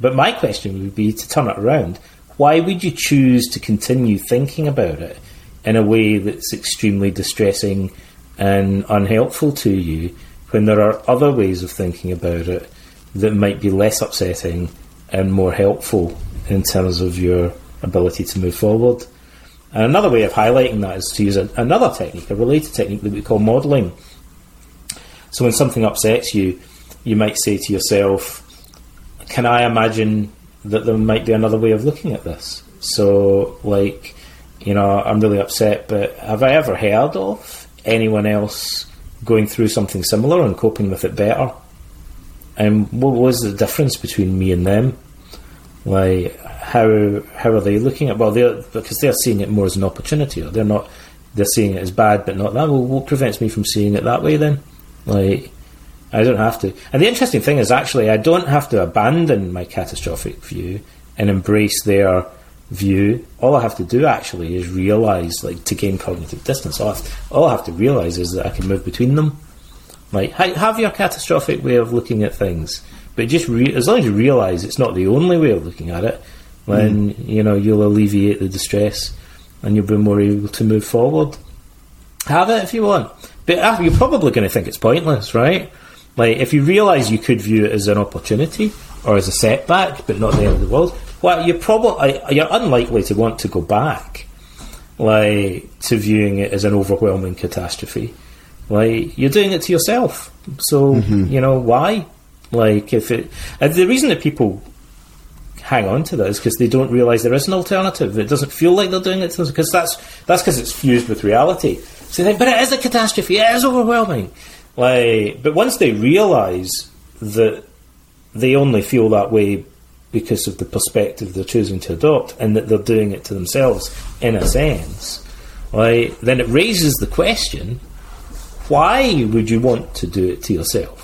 But my question would be to turn it around. Why would you choose to continue thinking about it in a way that's extremely distressing and unhelpful to you when there are other ways of thinking about it that might be less upsetting and more helpful in terms of your ability to move forward? And another way of highlighting that is to use a, another technique, a related technique that we call modelling. So when something upsets you, you might say to yourself, Can I imagine that there might be another way of looking at this? So, like, you know, I'm really upset, but have I ever heard of anyone else going through something similar and coping with it better? And what was the difference between me and them? Like, how how are they looking at? Well, they're because they're seeing it more as an opportunity, or they're not. They're seeing it as bad, but not that. Well, what prevents me from seeing it that way then? Like, I don't have to. And the interesting thing is, actually, I don't have to abandon my catastrophic view and embrace their view. All I have to do actually is realize, like, to gain cognitive distance. All I have, all I have to realize is that I can move between them. Like, have your catastrophic way of looking at things, but just re- as long as you realize it's not the only way of looking at it, then you know you'll alleviate the distress and you'll be more able to move forward. Have it if you want, but uh, you're probably going to think it's pointless, right? Like if you realise you could view it as an opportunity or as a setback, but not the end of the world. Well, you're probably you're unlikely to want to go back, like to viewing it as an overwhelming catastrophe. Like you're doing it to yourself, so you know why? Like if it, the reason that people hang on to that is because they don't realise there is an alternative. It doesn't feel like they're doing it to because that's that's because it's fused with reality. So they think, but it is a catastrophe. It is overwhelming. Like, but once they realise that they only feel that way because of the perspective they're choosing to adopt, and that they're doing it to themselves in a sense, like then it raises the question: Why would you want to do it to yourself?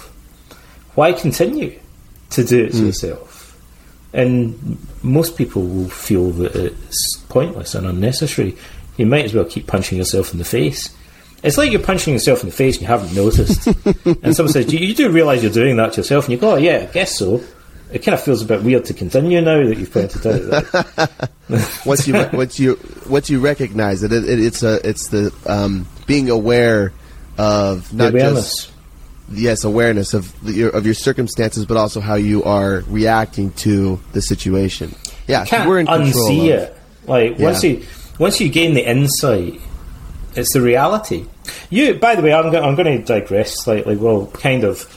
Why continue to do it to yourself? And most people will feel that it's pointless and unnecessary. You might as well keep punching yourself in the face. It's like you're punching yourself in the face and you haven't noticed. and someone says, you, you do realise you're doing that to yourself? And you go, oh, yeah, I guess so. It kind of feels a bit weird to continue now that you've pointed out that. once you once you once you recognize it, it, it it's a it's the um, being aware of not awareness. just yes awareness of your of your circumstances, but also how you are reacting to the situation. Yeah, can't we're in control. unsee of- it. Like once you once you gain the insight, it's the reality. You, by the way, I'm going, I'm going to digress slightly. Well, kind of.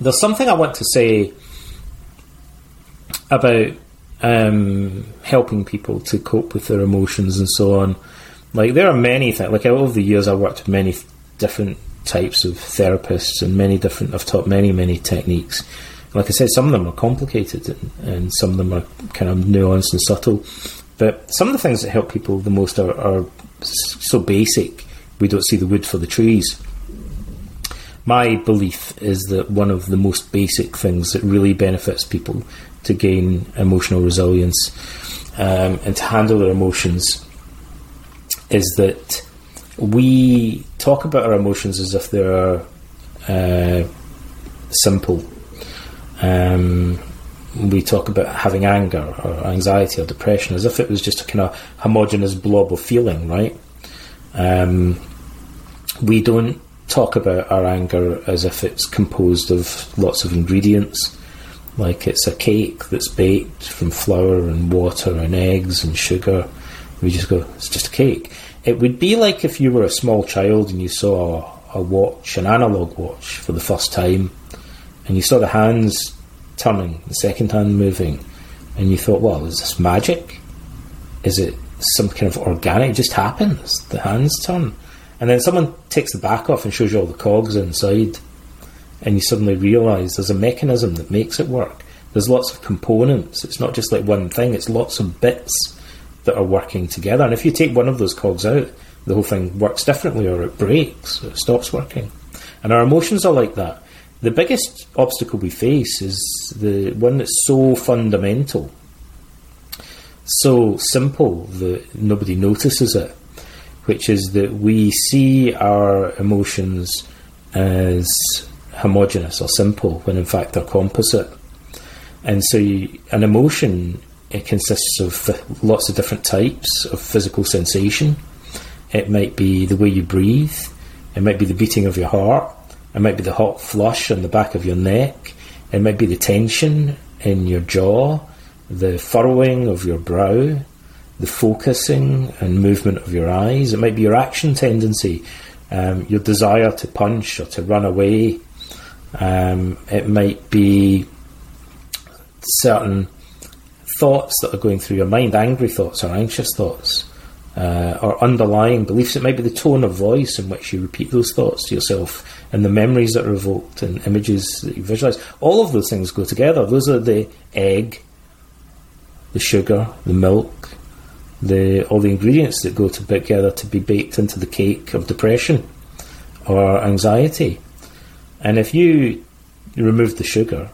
There's something I want to say about um, helping people to cope with their emotions and so on. Like there are many things. Like over the years, I've worked with many different types of therapists and many different. I've taught many many techniques. Like I said, some of them are complicated and, and some of them are kind of nuanced and subtle. But some of the things that help people the most are, are so basic. We don't see the wood for the trees. My belief is that one of the most basic things that really benefits people to gain emotional resilience um, and to handle their emotions is that we talk about our emotions as if they're uh, simple. Um, we talk about having anger or anxiety or depression as if it was just a kind of homogenous blob of feeling, right? Um, we don't talk about our anger as if it's composed of lots of ingredients, like it's a cake that's baked from flour and water and eggs and sugar. We just go, it's just a cake. It would be like if you were a small child and you saw a, watch, an analog watch, for the first time, and you saw the hands turning, the second hand moving, and you thought, well, is this magic? Is it some kind of organic? It just happens. The hands turn. And then someone takes the back off and shows you all the cogs inside, and you suddenly realise there's a mechanism that makes it work. There's lots of components. It's not just like one thing, it's lots of bits that are working together. And if you take one of those cogs out, the whole thing works differently or it breaks, or it stops working. And our emotions are like that. The biggest obstacle we face is the one that's so fundamental, so simple that nobody notices it, which is that we see our emotions as homogenous or simple when in fact they're composite. And so, you, an emotion it consists of lots of different types of physical sensation. It might be the way you breathe. It might be the beating of your heart. It might be the hot flush on the back of your neck. It might be the tension in your jaw, the furrowing of your brow, the focusing and movement of your eyes. It might be your action tendency, um, your desire to punch or to run away. Um, it might be certain thoughts that are going through your mind, angry thoughts or anxious thoughts, uh, or underlying beliefs. It might be the tone of voice in which you repeat those thoughts to yourself and the memories that are evoked and images that you visualize. All of those things go together. Those are the egg, the sugar, the milk, the all the ingredients that go together to be baked into the cake of depression or anxiety. And if you removed the sugar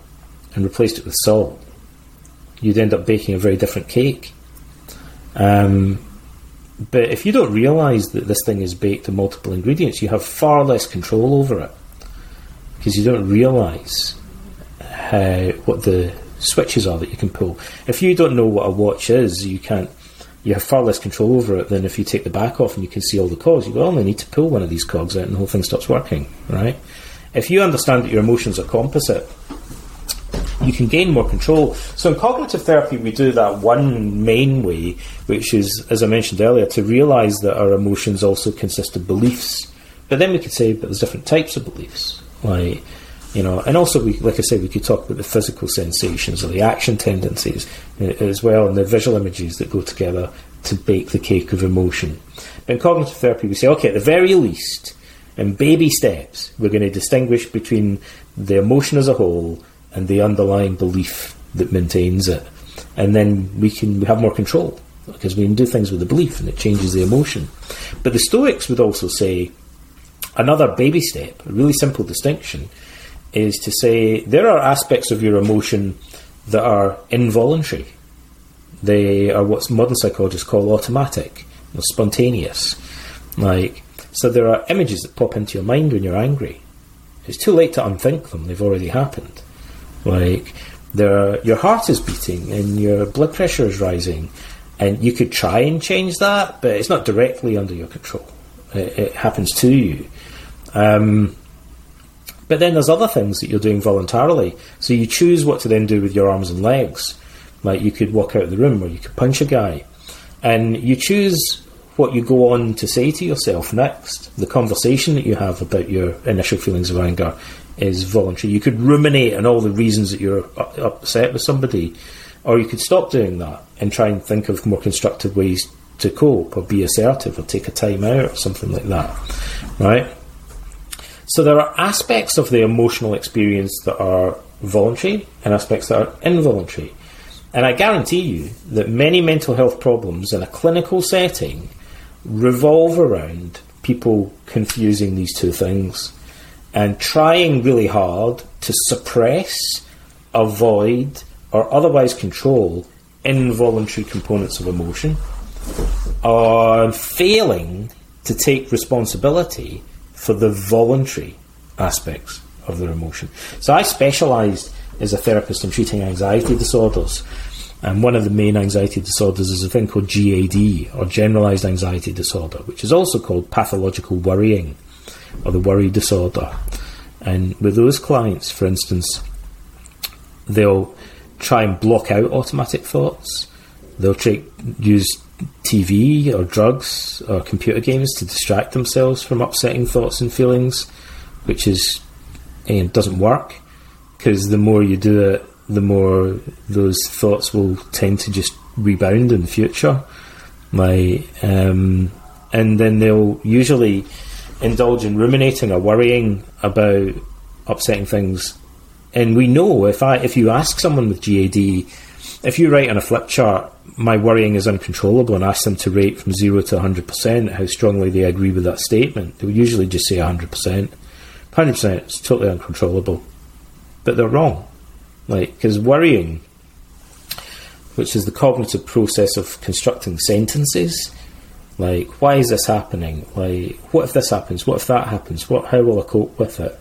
and replaced it with salt, you'd end up baking a very different cake. Um, but if you don't realise that this thing is baked in multiple ingredients, you have far less control over it because you don't realise how, what the switches are that you can pull. If you don't know what a watch is, you can't. You have far less control over it than if you take the back off and you can see all the cogs. You go, need to pull one of these cogs out, and the whole thing stops working. Right? If you understand that your emotions are composite, you can gain more control. So in cognitive therapy, we do that one main way, which is, as I mentioned earlier, to realise that our emotions also consist of beliefs. But then we could say, that there's different types of beliefs, like you know, and also we, like I said, we could talk about the physical sensations or the action tendencies uh, as well, and the visual images that go together to bake the cake of emotion. But in cognitive therapy, we say, okay, at the very least, in baby steps, we're going to distinguish between the emotion as a whole and the underlying belief that maintains it. And then we can we have more control because we can do things with the belief and it changes the emotion. But the Stoics would also say another baby step, a really simple distinction, is to say there are aspects of your emotion that are involuntary. They are what modern psychologists call automatic spontaneous. Like, so there are images that pop into your mind when you're angry. It's too late to unthink them, they've already happened. Like there, your heart is beating and your blood pressure is rising, and you could try and change that, but it's not directly under your control. It, it happens to you. Um, but then there's other things that you're doing voluntarily. So you choose what to then do with your arms and legs. Like you could walk out of the room or you could punch a guy. And you choose what you go on to say to yourself next, the conversation that you have about your initial feelings of anger, is voluntary. You could ruminate on all the reasons that you're upset with somebody, or you could stop doing that and try and think of more constructive ways to cope, or be assertive, or take a time out, or something like that, right? So there are aspects of the emotional experience that are voluntary and aspects that are involuntary. And I guarantee you that many mental health problems in a clinical setting revolve around people confusing these two things and trying really hard to suppress, avoid, or otherwise control involuntary components of emotion, or failing to take responsibility for the voluntary aspects of their emotion. So I specialised as a therapist in treating anxiety disorders. And one of the main anxiety disorders is a thing called GAD, or generalized anxiety disorder, which is also called pathological worrying or the worry disorder. And with those clients, for instance, they'll try and block out automatic thoughts. They'll try, use TV or drugs or computer games to distract themselves from upsetting thoughts and feelings, which is and doesn't work because the more you do it, the more those thoughts will tend to just rebound in the future. My um, and then they'll usually indulge in ruminating or worrying about upsetting things. And we know if I if you ask someone with GAD, if you write on a flip chart, my worrying is uncontrollable, and ask them to rate from zero to hundred percent how strongly they agree with that statement, they would usually just say hundred percent. Hundred percent, is totally uncontrollable, but they're wrong. Like because worrying, which is the cognitive process of constructing sentences, like, why is this happening? Like, what if this happens? What if that happens? What? How will I cope with it?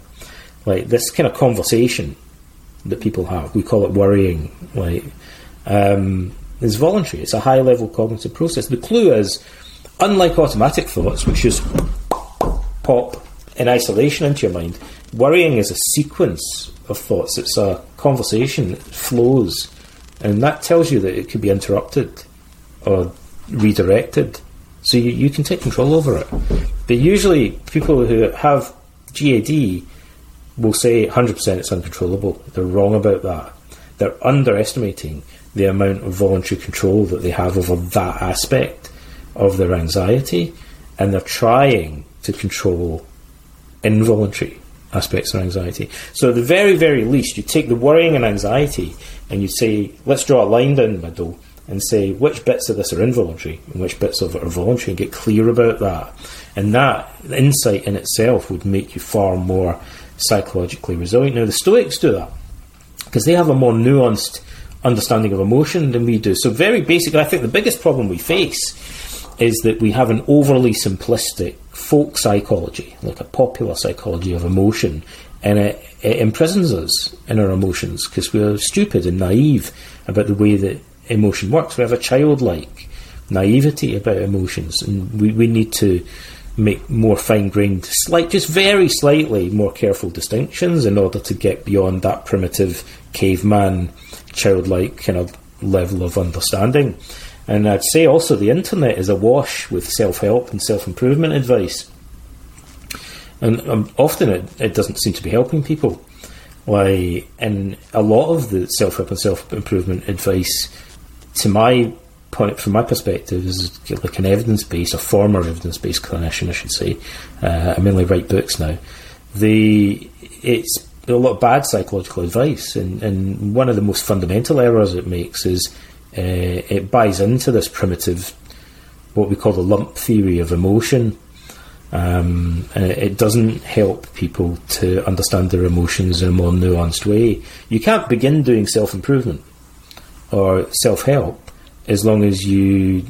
Like this kind of conversation that people have. We call it worrying. Like, um, is voluntary. It's a high level cognitive process. The clue is, unlike automatic thoughts, which just pop in isolation into your mind, worrying is a sequence of thoughts. It's a conversation that flows, and that tells you that it could be interrupted or redirected so you, you can take control over it. But usually, people who have GAD will say 100% it's uncontrollable. They're wrong about that. They're underestimating the amount of voluntary control that they have over that aspect of their anxiety, and they're trying to control involuntary aspects of anxiety. So, at the very, very least, you take the worrying and anxiety and you say, let's draw a line down the middle and say which bits of this are involuntary and which bits of it are voluntary and get clear about that. And that insight in itself would make you far more psychologically resilient. Now, the Stoics do that because they have a more nuanced understanding of emotion than we do. So, very basically, I think the biggest problem we face is that we have an overly simplistic folk psychology, like a popular psychology of emotion, and it, it imprisons us in our emotions because we're stupid and naive about the way that emotion works. We have a childlike naivety about emotions, and we, we need to make more fine grained, slight, just very slightly more careful distinctions in order to get beyond that primitive caveman, childlike kind of level of understanding. And I'd say also the internet is awash with self help and self improvement advice. And um, often it, it doesn't seem to be helping people. Like, and a lot of the self help and self improvement advice to my point, from my perspective, is like an evidence based, a former evidence based clinician, I should say. Uh, I mainly write books now. The it's a lot of bad psychological advice, and, and one of the most fundamental errors it makes is uh, it buys into this primitive, what we call the lump theory of emotion. Um, and it doesn't help people to understand their emotions in a more nuanced way. You can't begin doing self improvement or self help as long as you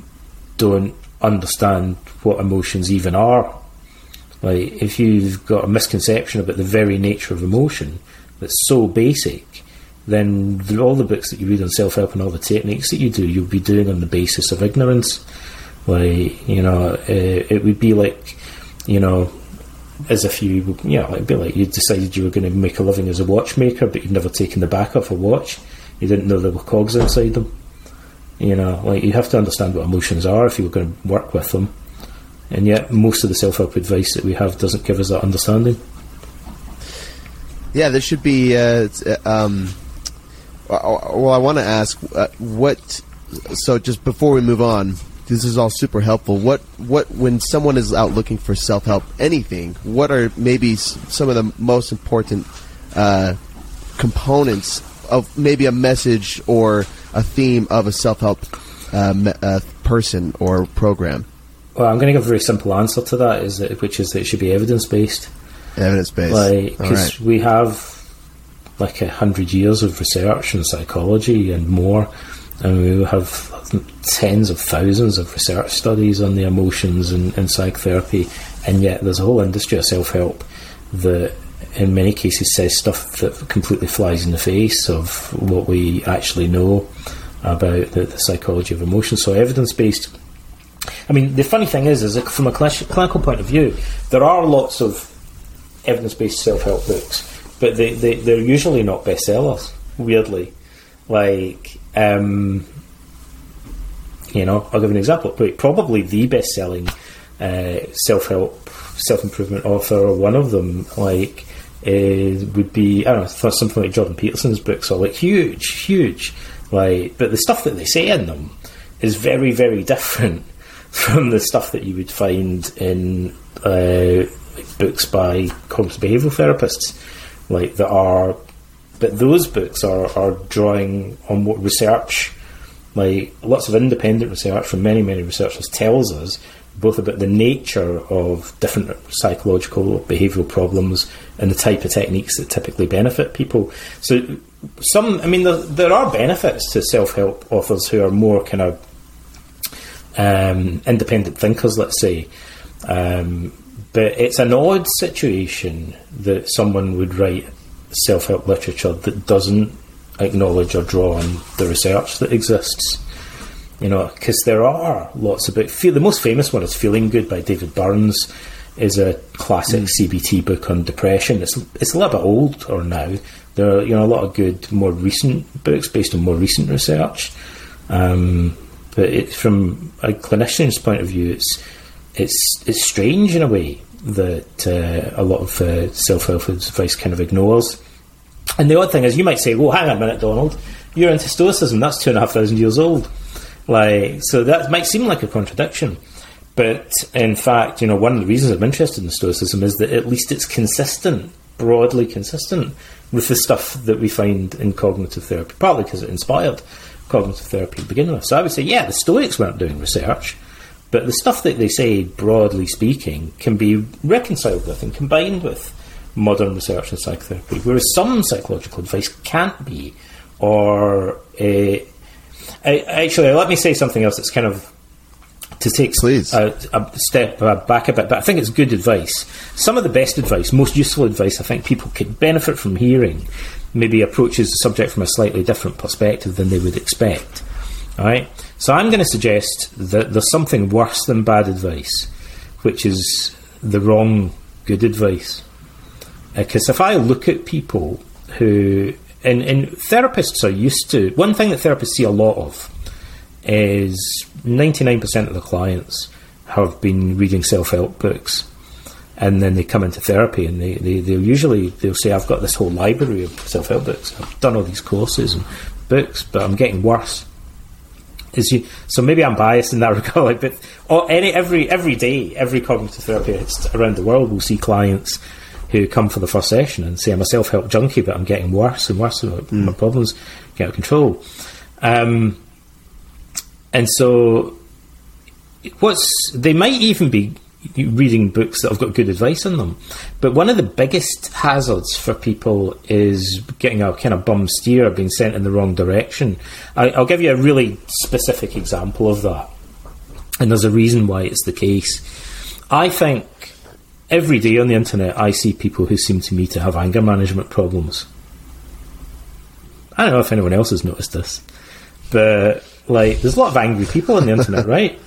don't understand what emotions even are. Like, if you've got a misconception about the very nature of emotion that's so basic, then all the books that you read on self help and all the techniques that you do, you'll be doing on the basis of ignorance. Like, you know, uh, it would be like, you know, as if you, you know, it'd be like you decided you were going to make a living as a watchmaker, but you've never taken the back off a watch you didn't know there were cogs inside them. You know, like you have to understand what emotions are if you were going to work with them. And yet, most of the self help advice that we have doesn't give us that understanding. Yeah, there should be. Uh, uh um, well, I want to ask uh, what. So, just before we move on, this is all super helpful. What what when someone is out looking for self help, anything? What are maybe some of the most important uh, components of maybe a message or a theme of a self help uh, me- uh, person or program? Well, I'm going to give a very simple answer to that, is that, which is that it should be evidence based. Evidence based, like because right. we have like a hundred years of research in psychology and more, and we have tens of thousands of research studies on the emotions and, and psychotherapy, and yet there's a whole industry of self help that in many cases says stuff that completely flies in the face of what we actually know about the, the psychology of emotion. So evidence based. I mean, the funny thing is, is from a clinical point of view, there are lots of evidence based self help books, but they, they they're usually not bestsellers. Weirdly, like um, you know, I'll give an example. Probably the best selling uh, self help self improvement author, or one of them, like uh, would be I don't know something like Jordan Peterson's books are like huge, huge, like but the stuff that they say in them is very, very different from the stuff that you would find in uh, books by cognitive behavioural therapists, like that are, but those books are are drawing on what research, like lots of independent research from many many researchers tells us both about the nature of different psychological behavioural problems and the type of techniques that typically benefit people. So, some, I mean, there, there are benefits to self help authors who are more kind of um, independent thinkers, let's say. Um, but it's an odd situation that someone would write self help literature that doesn't acknowledge or draw on the research that exists. You know, because there are lots of books. The most famous one is Feeling Good by David Burns. Is a classic mm. CBT book on depression. It's it's a little bit old or now. There are you know a lot of good, more recent books based on more recent research. Um, but it, from a clinician's point of view, it's it's it's strange in a way that uh, a lot of uh, self help advice kind of ignores. And the odd thing is, you might say, "Well, hang on a minute, Donald, you're into Stoicism. That's two and a half thousand years old." Like, so that might seem like a contradiction. But in fact, you know, one of the reasons I'm interested in Stoicism is that at least it's consistent, broadly consistent with the stuff that we find in cognitive therapy, partly because it inspired cognitive therapy to begin with. So I would say, yeah, the Stoics weren't doing research, but the stuff that they say, broadly speaking, can be reconciled with and combined with modern research in psychotherapy, whereas some psychological advice can't be, or uh, I, actually, let me say something else that's kind of to take. A, a step back a bit, but I think it's good advice. Some of the best advice, most useful advice, I think people could benefit from hearing, maybe approaches the subject from a slightly different perspective than they would expect. All right, so I'm going to suggest that there's something worse than bad advice, which is the wrong good advice. Because uh, if I look at people who and, and therapists are used to one thing that therapists see a lot of is 99% of the clients have been reading self-help books. And then they come into therapy and they, they, they'll usually they'll say I've got this whole library of self-help books. I've done all these courses and books but I'm getting worse. Is you, so maybe I'm biased in that regard but any every every day every cognitive therapist around the world will see clients who come for the first session and say, I'm a self help junkie, but I'm getting worse and worse. Mm. My problems get out of control. Um, and so, what's they might even be reading books that have got good advice in them. But one of the biggest hazards for people is getting a kind of bum steer, being sent in the wrong direction. I, will give you a really specific example of that. And there's a reason why it's the case. I think every day on the internet, I see people who seem to me to have anger management problems. I don't know if anyone else has noticed this, but like, there's a lot of angry people on the internet, right?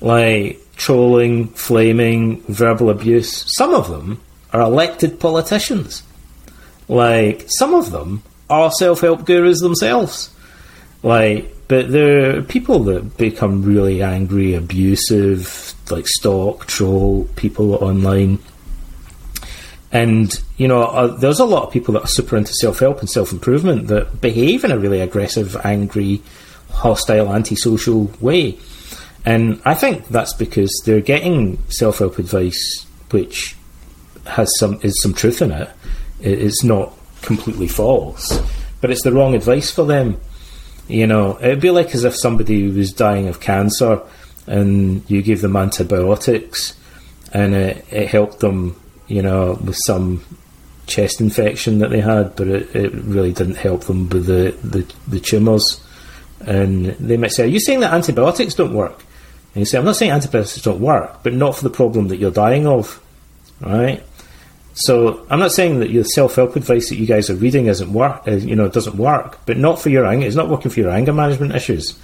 Like trolling, flaming, verbal abuse. Some of them are elected politicians. Like some of them are self-help gurus themselves. Like, but there are people that become really angry, abusive, like stalk, troll people online. And, you know, uh, there's a lot of people that are super into self help and self improvement that behave in a really aggressive, angry, hostile, antisocial way. And I think that's because they're getting self help advice which has some is some truth in it. It's not completely false, but it's the wrong advice for them. You know, it'd be like as if somebody was dying of cancer and you give them antibiotics and it, it helped them, you know, with some chest infection that they had, but it, it really didn't help them with the, the, the tumours. And they might say, Are you saying that antibiotics don't work? And you say, I'm not saying antibiotics don't work, but not for the problem that you're dying of. Right? So I'm not saying that your self-help advice that you guys are reading isn't work, uh, you know, doesn't work, but not for your anger. It's not working for your anger management issues.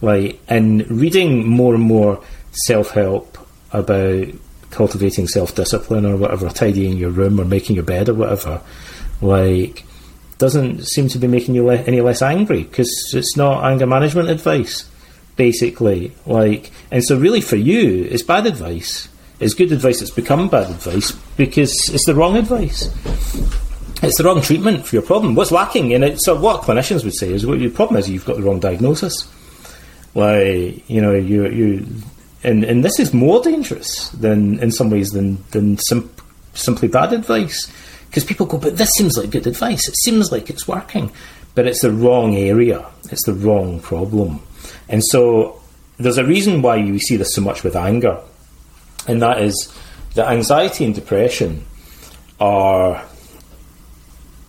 Like, and reading more and more self-help about cultivating self-discipline or whatever, tidying your room or making your bed or whatever, like, doesn't seem to be making you le- any less angry because it's not anger management advice, basically. Like, and so really for you, it's bad advice it's good advice that's become bad advice because it's the wrong advice. It's the wrong treatment for your problem. What's lacking in it? So what clinicians would say is, well, your problem is you've got the wrong diagnosis. Like you know, you you, and and this is more dangerous than in some ways than than sim- simply bad advice. Because people go, but this seems like good advice. It seems like it's working. But it's the wrong area. It's the wrong problem. And so there's a reason why we see this so much with anger. And that is that anxiety and depression are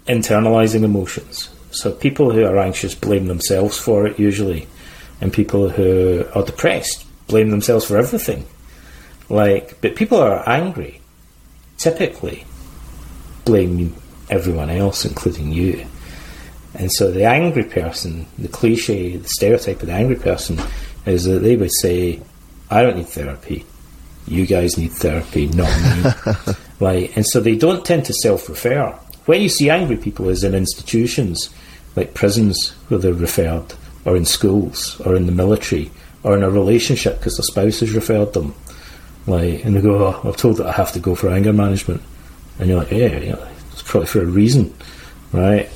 internalizing emotions. So people who are anxious blame themselves for it usually, and people who are depressed blame themselves for everything. Like, but people who are angry typically blame everyone else, including you. And so the angry person, the cliche, the stereotype of the angry person, is that they would say, "I don't need therapy. You guys need therapy, not me." right? And so they don't tend to self-refer. When you see angry people, is in institutions like prisons where they're referred, or in schools, or in the military, or in a relationship because the spouse has referred them. Like, and they go, oh, I'm told that I have to go for anger management. And you're like, yeah, yeah, it's probably for a reason, right?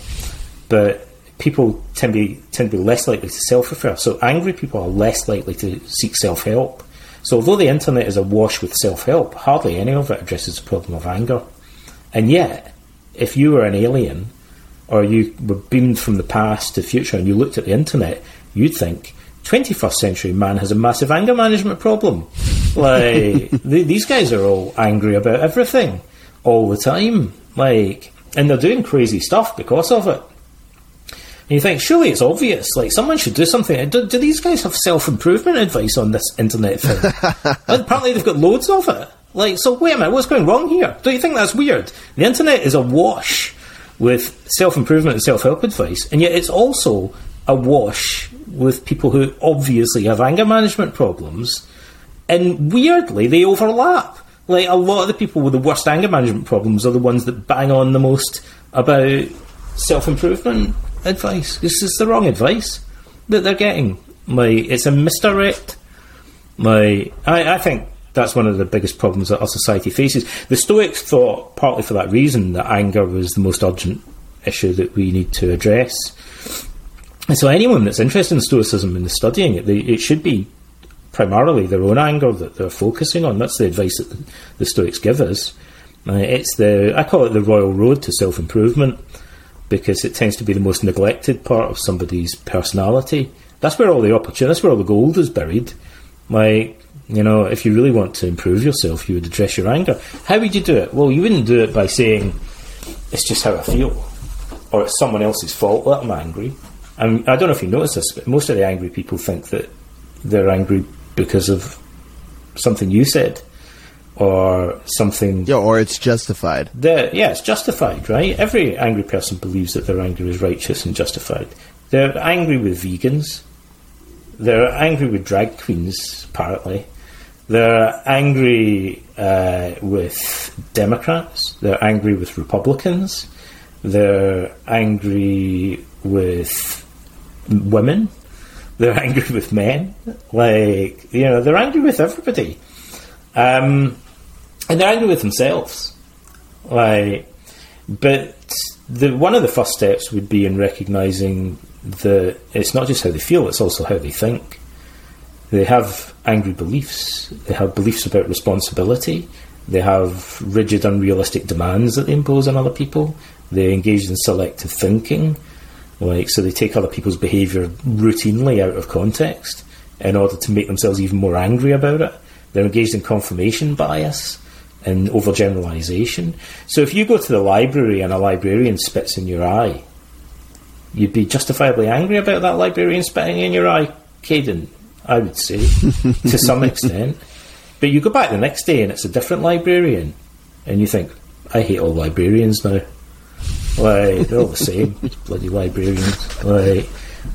But people tend to be, tend to be less likely to self refer. So angry people are less likely to seek self help. So although the internet is awash with self help, hardly any of it addresses the problem of anger. And yet, if you were an alien or you were beamed from the past to the future and you looked at the internet, you'd think, 21st century man has a massive anger management problem. Like, these guys are all angry about everything all the time. Like, and they're doing crazy stuff because of it. And you think, surely it's obvious. Like, someone should do something. Do, do these guys have self improvement advice on this internet thing? apparently, they've got loads of it. Like, so wait a minute, what's going wrong here? Don't you think that's weird? The internet is awash with self improvement and self help advice, and yet it's also awash with people who obviously have anger management problems, and weirdly, they overlap. Like, a lot of the people with the worst anger management problems are the ones that bang on the most about self improvement advice. This is the wrong advice that they're getting. My, it's a misdirect. Like, I, I think that's one of the biggest problems that our society faces. The Stoics thought, partly for that reason, that anger was the most urgent issue that we need to address. And so, anyone that's interested in Stoicism and studying it, they, it should be primarily their own anger that they're focusing on. That's the advice that the, the Stoics give us. Uh, it's the I call it the royal road to self improvement because it tends to be the most neglected part of somebody's personality. That's where all the opportunity, that's where all the gold is buried. Like you know, if you really want to improve yourself, you would address your anger. How would you do it? Well, you wouldn't do it by saying it's just how I feel, or it's someone else's fault that I'm angry. And I don't know if you notice this, but most of the angry people think that they're angry because of something you said or something. Yeah, or it's justified. Yeah, it's justified, right? Every angry person believes that their anger is righteous and justified. They're angry with vegans. They're angry with drag queens, apparently. They're angry uh, with Democrats. They're angry with Republicans. They're angry with women. They're angry with men. Like, you know, they're angry with everybody. Um, and they're angry with themselves. Like, but the, one of the first steps would be in recognizing that it's not just how they feel, it's also how they think. They have angry beliefs. They have beliefs about responsibility. They have rigid, unrealistic demands that they impose on other people. They engage in selective thinking, like so they take other people's behaviour routinely out of context in order to make themselves even more angry about it. They're engaged in confirmation bias and overgeneralization. So if you go to the library and a librarian spits in your eye, you'd be justifiably angry about that librarian spitting in your eye, Kaiden. I would say, to some extent. But you go back the next day and it's a different librarian, and you think, I hate all librarians now. Like, they're all the same, bloody librarians. Like,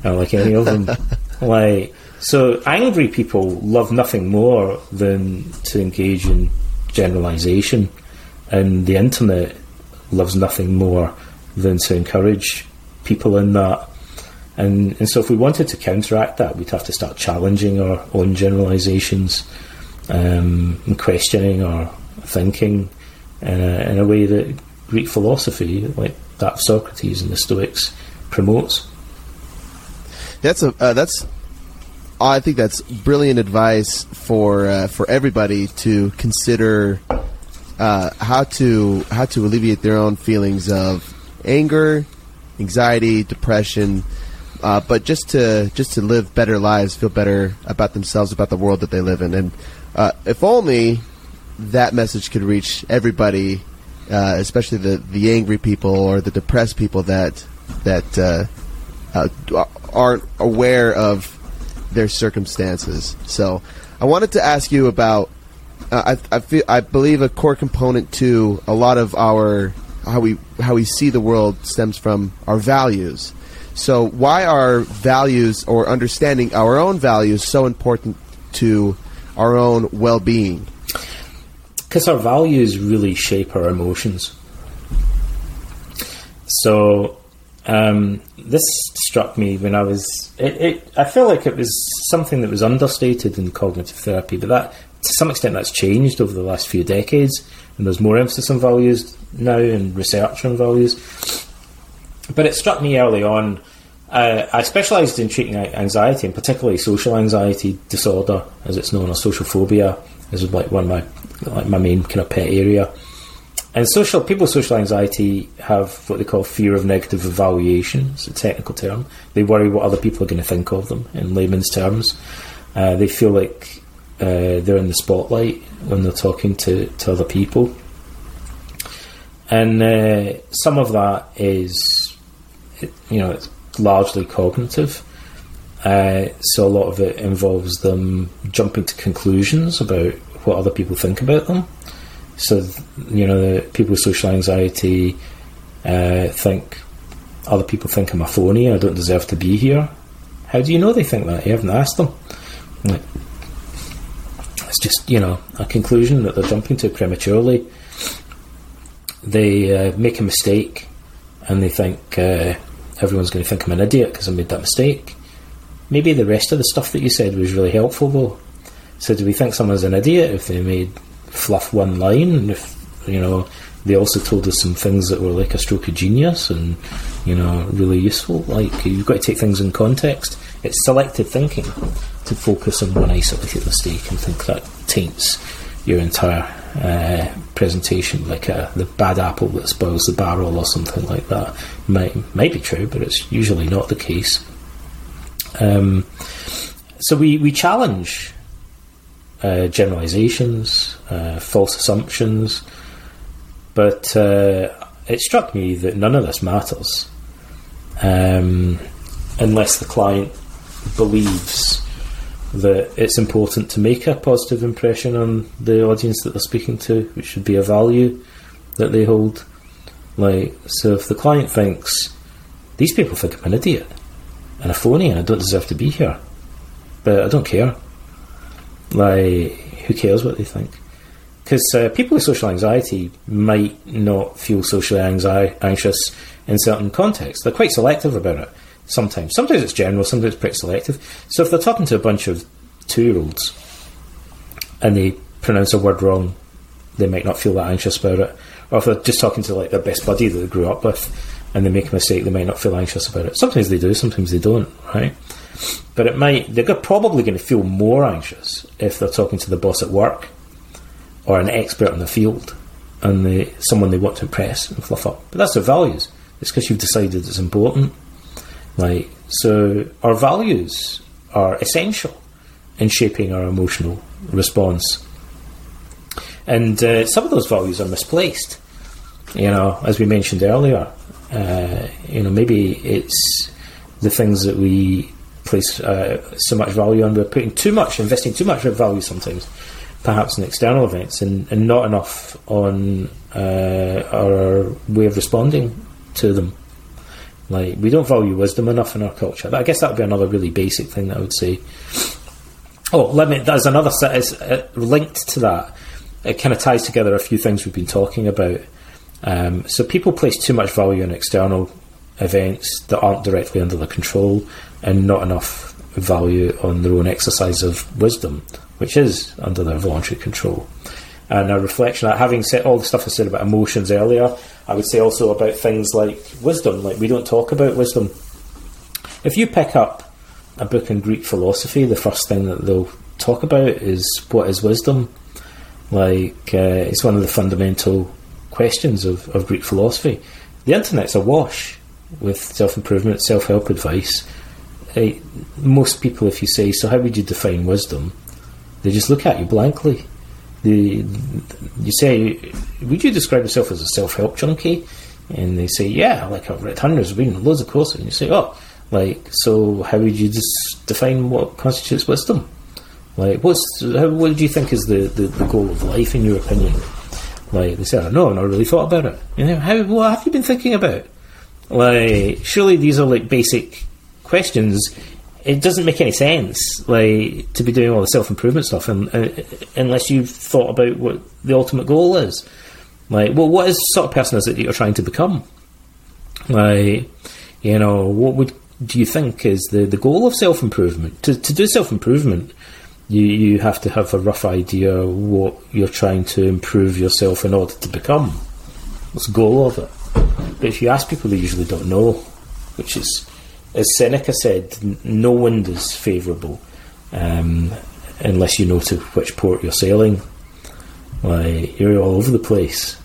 I don't like any of them. Like, so angry people love nothing more than to engage in generalisation, and the internet loves nothing more than to encourage people in that and, and so, if we wanted to counteract that, we'd have to start challenging our own generalizations um, and questioning our thinking in a, in a way that Greek philosophy, like that of Socrates and the Stoics, promotes. That's a uh, that's. I think that's brilliant advice for uh, for everybody to consider uh, how to how to alleviate their own feelings of anger, anxiety, depression, uh, but just to just to live better lives, feel better about themselves, about the world that they live in, and uh, if only that message could reach everybody, uh, especially the the angry people or the depressed people that that uh, aren't aware of their circumstances. So, I wanted to ask you about. Uh, I, I feel I believe a core component to a lot of our how we how we see the world stems from our values. So, why are values or understanding our own values so important to our own well-being? Because our values really shape our emotions. So, um, this struck me when I was. It, it, I feel like it was something that was understated in cognitive therapy, but that to some extent that's changed over the last few decades, and there's more emphasis on values now and research on values. But it struck me early on. Uh, I specialised in treating anxiety, and particularly social anxiety disorder, as it's known, or social phobia, as is like one of my like my main kind of pet area. And social people with social anxiety have what they call fear of negative evaluation. It's a technical term. They worry what other people are going to think of them. In layman's terms, uh, they feel like uh, they're in the spotlight when they're talking to, to other people. And uh, some of that is, you know, it's largely cognitive. Uh, so a lot of it involves them jumping to conclusions about what other people think about them. So, you know, people with social anxiety uh, think other people think I'm a phony. I don't deserve to be here. How do you know they think that? You haven't asked them. It's just you know a conclusion that they're jumping to prematurely. They uh, make a mistake, and they think uh, everyone's going to think I'm an idiot because I made that mistake. Maybe the rest of the stuff that you said was really helpful though. So do we think someone's an idiot if they made fluff one line. And if you know, they also told us some things that were like a stroke of genius and you know really useful. Like you've got to take things in context. It's selective thinking to focus on one isolated mistake and think that taints your entire uh, presentation, like a, the bad apple that spoils the barrel or something like that. Might might be true, but it's usually not the case. Um, so we, we challenge uh, generalizations, uh, false assumptions, but uh, it struck me that none of this matters um, unless the client believes that it's important to make a positive impression on the audience that they're speaking to, which should be a value that they hold. Like, so if the client thinks these people think I'm an idiot and a phony and I don't deserve to be here, but I don't care like, who cares what they think? Because uh, people with social anxiety might not feel socially anxi- anxious in certain contexts. They're quite selective about it sometimes. Sometimes it's general, sometimes it's pretty selective. So if they're talking to a bunch of two year olds and they pronounce a word wrong, they might not feel that anxious about it. Or if they're just talking to like their best buddy that they grew up with and they make a mistake, they might not feel anxious about it. Sometimes they do, sometimes they don't, right? But it might they're probably going to feel more anxious if they're talking to the boss at work or an expert in the field and they, someone they want to impress and fluff up. But that's their values. It's because you've decided it's important. Like so, our values are essential in shaping our emotional response. And uh, some of those values are misplaced. You know, as we mentioned earlier, uh, you know, maybe it's the things that we place uh, so much value on. We're putting too much, investing too much value sometimes, perhaps in external events, and, and not enough on uh, our way of responding to them. Like we don't value wisdom enough in our culture. I guess that would be another really basic thing that I would say. Oh, let me. There's another set is uh, linked to that. It kind of ties together a few things we've been talking about. Um, so people place too much value on external events that aren't directly under their control, and not enough value on their own exercise of wisdom, which is under their voluntary control. And a reflection, that, having said all the stuff I said about emotions earlier, I would say also about things like wisdom. Like we don't talk about wisdom. If you pick up a book in Greek philosophy, the first thing that they'll talk about is what is wisdom. Like uh, it's one of the fundamental questions of, of Greek philosophy. The internet's awash with self improvement, self help advice. Uh, most people, if you say, "So, how would you define wisdom?" they just look at you blankly. They, you say, "Would you describe yourself as a self help junkie?" And they say, "Yeah, like I've read hundreds, been loads of courses." And you say, "Oh, like so, how would you just define what constitutes wisdom?" Like, what's how, what do you think is the, the, the goal of life in your opinion? Like they say, oh, no, I've not really thought about it. You know, how what have you been thinking about? Like, surely these are like basic questions. It doesn't make any sense, like to be doing all the self improvement stuff, and, uh, unless you've thought about what the ultimate goal is. Like, well, what is sort of person is it that you're trying to become? Like, you know, what would do you think is the, the goal of self improvement? To to do self improvement, you, you have to have a rough idea what you're trying to improve yourself in order to become. What's the goal of it? But if you ask people, they usually don't know, which is, as Seneca said, no wind is favourable um, unless you know to which port you're sailing. Like, you're all over the place.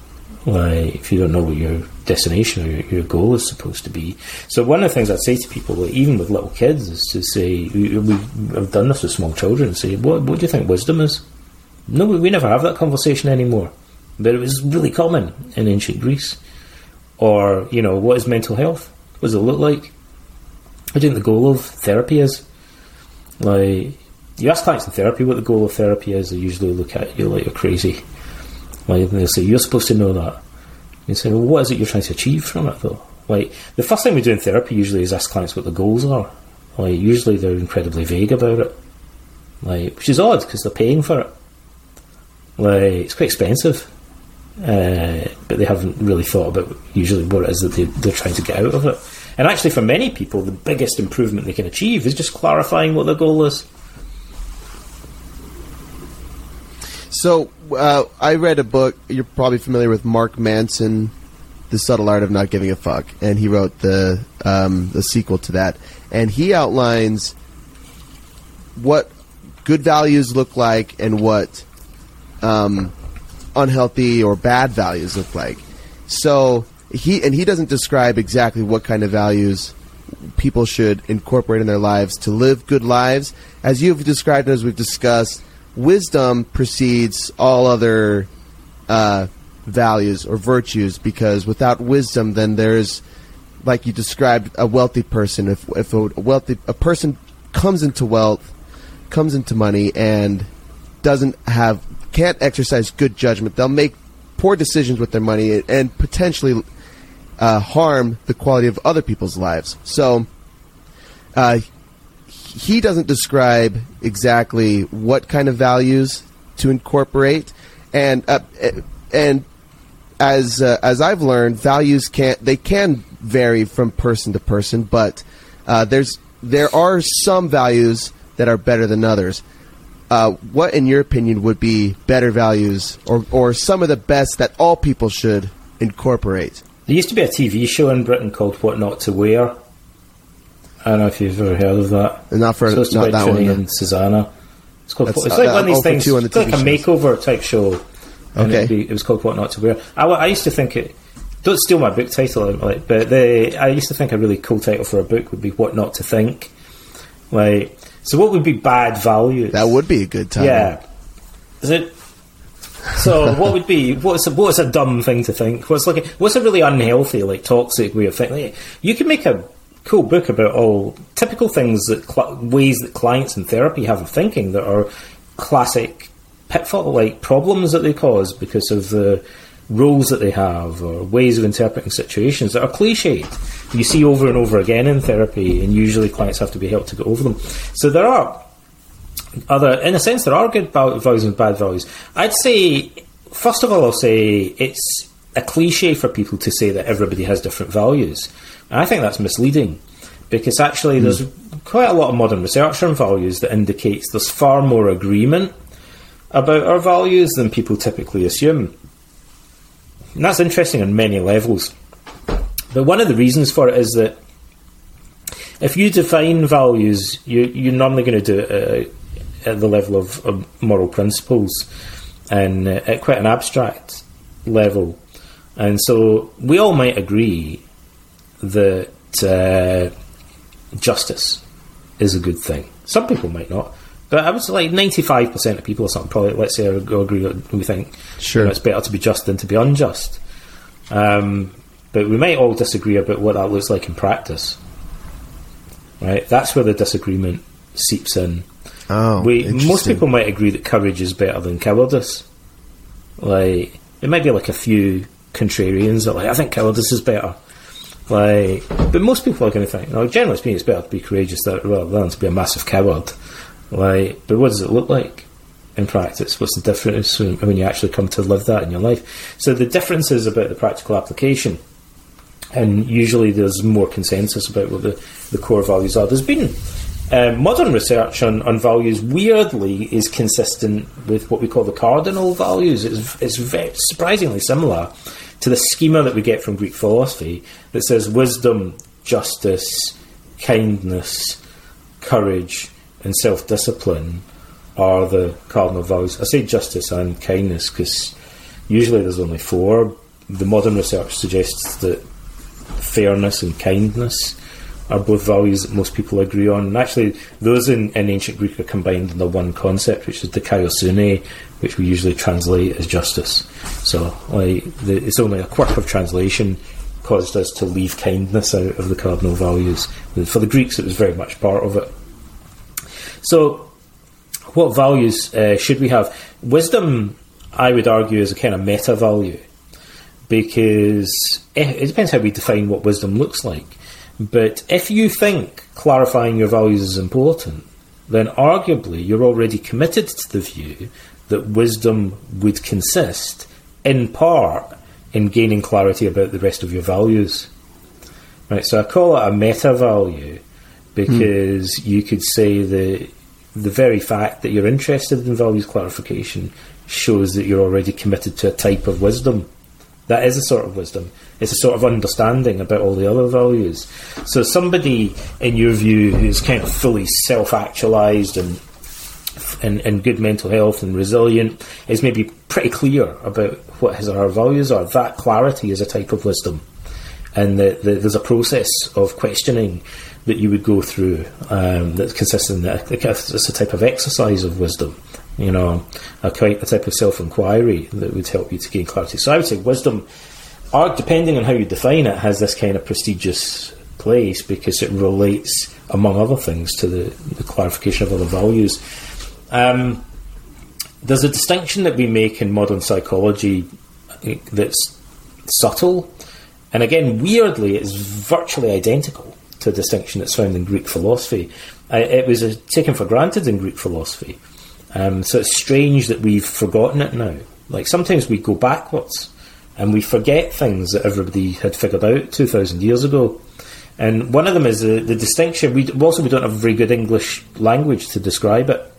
Like, if you don't know what your destination or your, your, goal is supposed to be. So one of the things I'd say to people, like, even with little kids, is to say we, have done this with small children. Say, what, what do you think wisdom is? No, we never have that conversation anymore. But it was really common in ancient Greece. Or you know, what is mental health? What does it look like? You think the goal of therapy is? Like, you ask clients in therapy what the goal of therapy is, they usually look at you like you're crazy. Like, they'll say, You're supposed to know that. You say, well, what is it you're trying to achieve from it, though? Like, the first thing we do in therapy usually is ask clients what the goals are. Like, usually they're incredibly vague about it. Like, which is odd because they're paying for it. Like, it's quite expensive. Uh, but they haven't really thought about usually what it is that they, they're trying to get out of it. And actually, for many people, the biggest improvement they can achieve is just clarifying what their goal is. So uh, I read a book. You're probably familiar with Mark Manson, The Subtle Art of Not Giving a Fuck, and he wrote the um, the sequel to that. And he outlines what good values look like and what um, unhealthy or bad values look like. So he and he doesn't describe exactly what kind of values people should incorporate in their lives to live good lives. As you've described and as we've discussed, wisdom precedes all other uh, values or virtues because without wisdom, then there's, like you described, a wealthy person. If if a wealthy a person comes into wealth, comes into money, and doesn't have can't exercise good judgment, they'll make poor decisions with their money and potentially uh, harm the quality of other people's lives. So. Uh, he doesn't describe exactly what kind of values to incorporate, and uh, and as uh, as I've learned, values can they can vary from person to person, but uh, there's there are some values that are better than others. Uh, what, in your opinion, would be better values, or or some of the best that all people should incorporate? There used to be a TV show in Britain called What Not to Wear, I don't know if you've ever heard of that. Not for so it's not that Trinny one. and Susannah. It's called. That's, it's uh, like that- one of these things. on the It's like a shows. makeover type show. And Okay. be- it was called What Not to Wear. I, I used to think it. Don't steal my book title, like, but the, I used to think a really cool title for a book would be What Not to Think. Like, so what would be bad values? That would be a good title. Yeah. Is it? So what would be what's a, what's a dumb thing to think? What's like a, what's a really unhealthy, like toxic way of thinking? Like, you can make a cool book about all typical things that cl- ways that clients in therapy have of thinking that are classic pitfall like problems that they cause because of the roles that they have or ways of interpreting situations that are cliched. You see over and over again in therapy, and usually clients have to be helped to get over them. So there are other, in a sense, there are good values and bad values. I'd say, first of all, I'll say it's a cliche for people to say that everybody has different values. And I think that's misleading because actually hmm. there's quite a lot of modern research on values that indicates there's far more agreement about our values than people typically assume. And that's interesting on many levels. But one of the reasons for it is that if you define values, you, you're normally going to do it uh, at, the level of, of moral principles. and uh, at quite an abstract level. And so we all might agree that uh, justice is a good thing. Some people might not. But I would say like 95% of people or something probably, let's say, agree, that we think Sure. you know, it's better to be just than to be unjust. Um, but we might all disagree about what that looks like in practice. Right? That's where the disagreement seeps in. Oh, we, most people might agree that courage is better than cowardice. Like, it might be like a few contrarians that like, I think cowardice is better. Like, but most people are going to think, no, generally speaking, it's better to be courageous than, rather than to be a massive coward. Like, but what does it look like in practice? What's the difference when, when you actually come to live that in your life? So the difference is about the practical application, and usually there's more consensus about what the, the core values are. There's been um, modern research on, on values. Weirdly, is consistent with what we call the cardinal values. It's, it's very surprisingly similar to the schema that we get from Greek philosophy that says wisdom, justice, kindness, courage, and self discipline are the cardinal values. I say justice and kindness because usually there's only four. The modern research suggests that fairness and kindness are both values that most people agree on. And actually, those in, in ancient Greek are combined in the one concept, which is the dikaiosune, which we usually translate as justice. So, like, the, it's only a quirk of translation caused us to leave kindness out of the cardinal values. For the Greeks, it was very much part of it. So, what values uh, should we have? Wisdom, I would argue, is a kind of meta value because it, it depends how we define what wisdom looks like. But if you think clarifying your values is important, then arguably you're already committed to the view that wisdom would consist, in part, in gaining clarity about the rest of your values. Right, so I call it a meta value because hmm. you could say that the very fact that you're interested in values clarification shows that you're already committed to a type of wisdom. That is a sort of wisdom. It's a sort of understanding about all the other values. So somebody, in your view, who's kind of fully self-actualized and and, and good mental health and resilient is maybe pretty clear about what his or her values are. That clarity is a type of wisdom, and the, the, there's a process of questioning that you would go through um, in that. It's a type of exercise of wisdom, you know, a, a type of self inquiry that would help you to gain clarity. So I would say wisdom, are, depending on how you define it, has this kind of prestigious place because it relates, among other things, to the, the clarification of other values. Um, there's a distinction that we make in modern psychology that's subtle, and again, weirdly, it's virtually identical to a distinction that's found in Greek philosophy. Uh, it was uh, taken for granted in Greek philosophy, um, so it's strange that we've forgotten it now. Like sometimes we go backwards and we forget things that everybody had figured out 2,000 years ago. And one of them is the, the distinction. We also we don't have a very good English language to describe it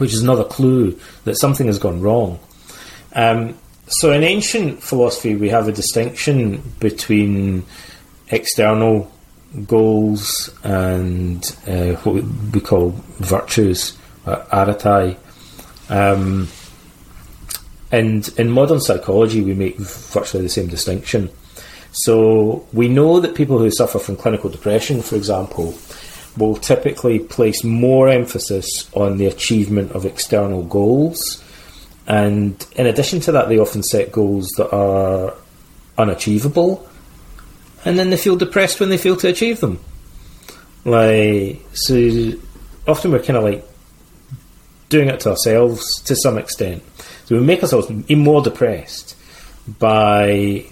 which is another clue that something has gone wrong. Um, so, in ancient philosophy, we have a distinction between external goals and uh, what we call virtues, or aretai. Um, and in modern psychology, we make virtually the same distinction. So, we know that people who suffer from clinical depression, for example, will typically place more emphasis on the achievement of external goals. And in addition to that, they often set goals that are unachievable. And then they feel depressed when they fail to achieve them. Like, so often we're kind of like doing it to ourselves to some extent. So we make ourselves more depressed by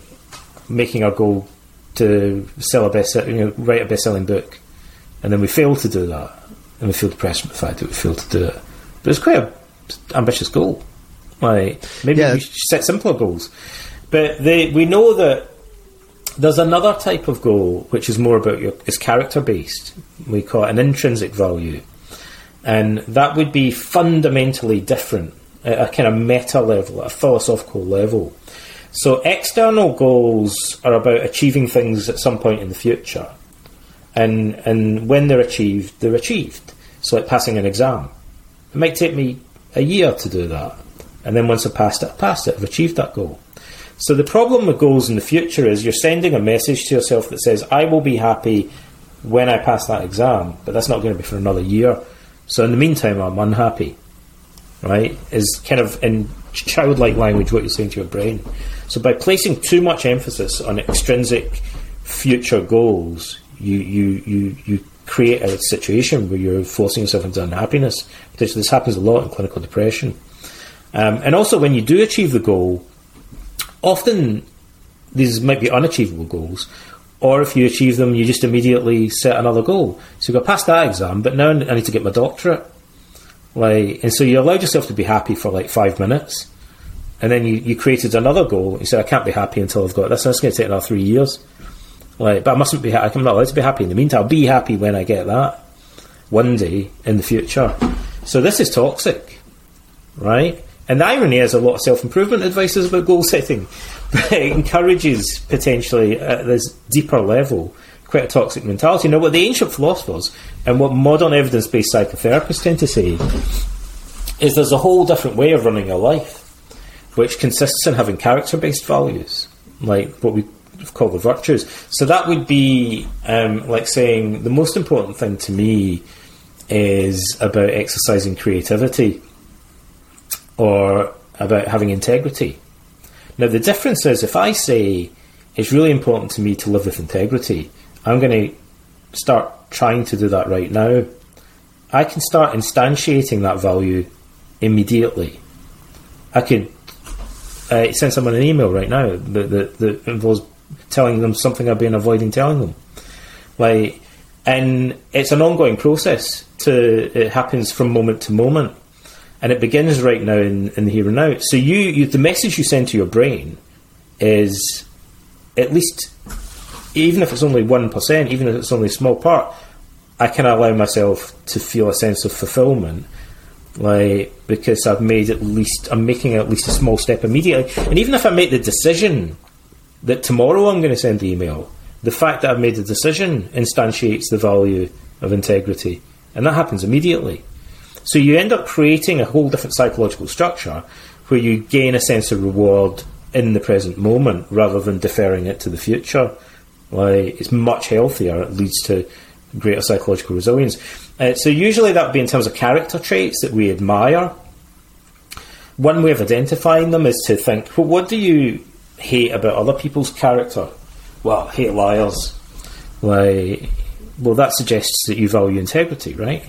making our goal to sell a best, you know, write a best-selling book and then we fail to do that, and we feel depressed with the fact that we failed to do it. But it's quite an ambitious goal. Like maybe Yeah. we should set simpler goals. But they, we know that there's another type of goal which is more about your is character based. We call it an intrinsic value, and that would be fundamentally different at a kind of meta level, a philosophical level. So external goals are about achieving things at some point in the future and and when they're achieved, they're achieved. So like passing an exam, it might take me a year to do that, And then once I passed it, I passed it. I've achieved that goal. So the problem with goals in the future is you're sending a message to yourself that says, I will be happy when I pass that exam, but that's not going to be for another year. So in the meantime, I'm unhappy. Right? Is kind of in childlike language what you're saying to your brain. So by placing too much emphasis on extrinsic future goals, you, you, you, you create a situation where you're forcing yourself into unhappiness. This, this happens a lot in clinical depression. Um, and also, when you do achieve the goal, often these might be unachievable goals, or if you achieve them, you just immediately set another goal. So you go past that exam, but now I need to get my doctorate. Like, and so you allowed yourself to be happy for like five minutes, and then you, you created another goal. You said, I can't be happy until I've got this. That's going to take another three years. Like, but I mustn't be. Ha- I'm not allowed to be happy in the meantime. I'll be happy when I get that one day in the future. So this is toxic, right? And the irony is, a lot of self improvement advice is about goal setting, but it encourages potentially at this deeper level quite a toxic mentality. Now, what the ancient philosophers and what modern evidence based psychotherapists tend to say is there's a whole different way of running your life, which consists in having character based values, like what we call the virtues. So that would be um, like saying the most important thing to me is about exercising creativity or about having integrity. Now, the difference is if I say it's really important to me to live with integrity, I'm going to start trying to do that right now. I can start instantiating that value immediately. I could uh, send someone an email right now that, that, that involves telling them something I've been avoiding telling them. Like, and it's an ongoing process. To it happens from moment to moment and it begins right now in, in the here and now. So you, you, the message you send to your brain is at least, even if it's only one percent, even if it's only a small part, I can allow myself to feel a sense of fulfillment, like because I've made at least I'm making at least a small step immediately. And even if I make the decision that tomorrow I'm going to send the email, the fact that I've made the decision instantiates the value of integrity, and that happens immediately. So you end up creating a whole different psychological structure where you gain a sense of reward in the present moment rather than deferring it to the future. Like it's much healthier. It leads to greater psychological resilience. Uh, so usually that would be in terms of character traits that we admire. One way of identifying them is to think, well, what do you hate about other people's character? Well, hate liars. Like, well, that suggests that you value integrity, right?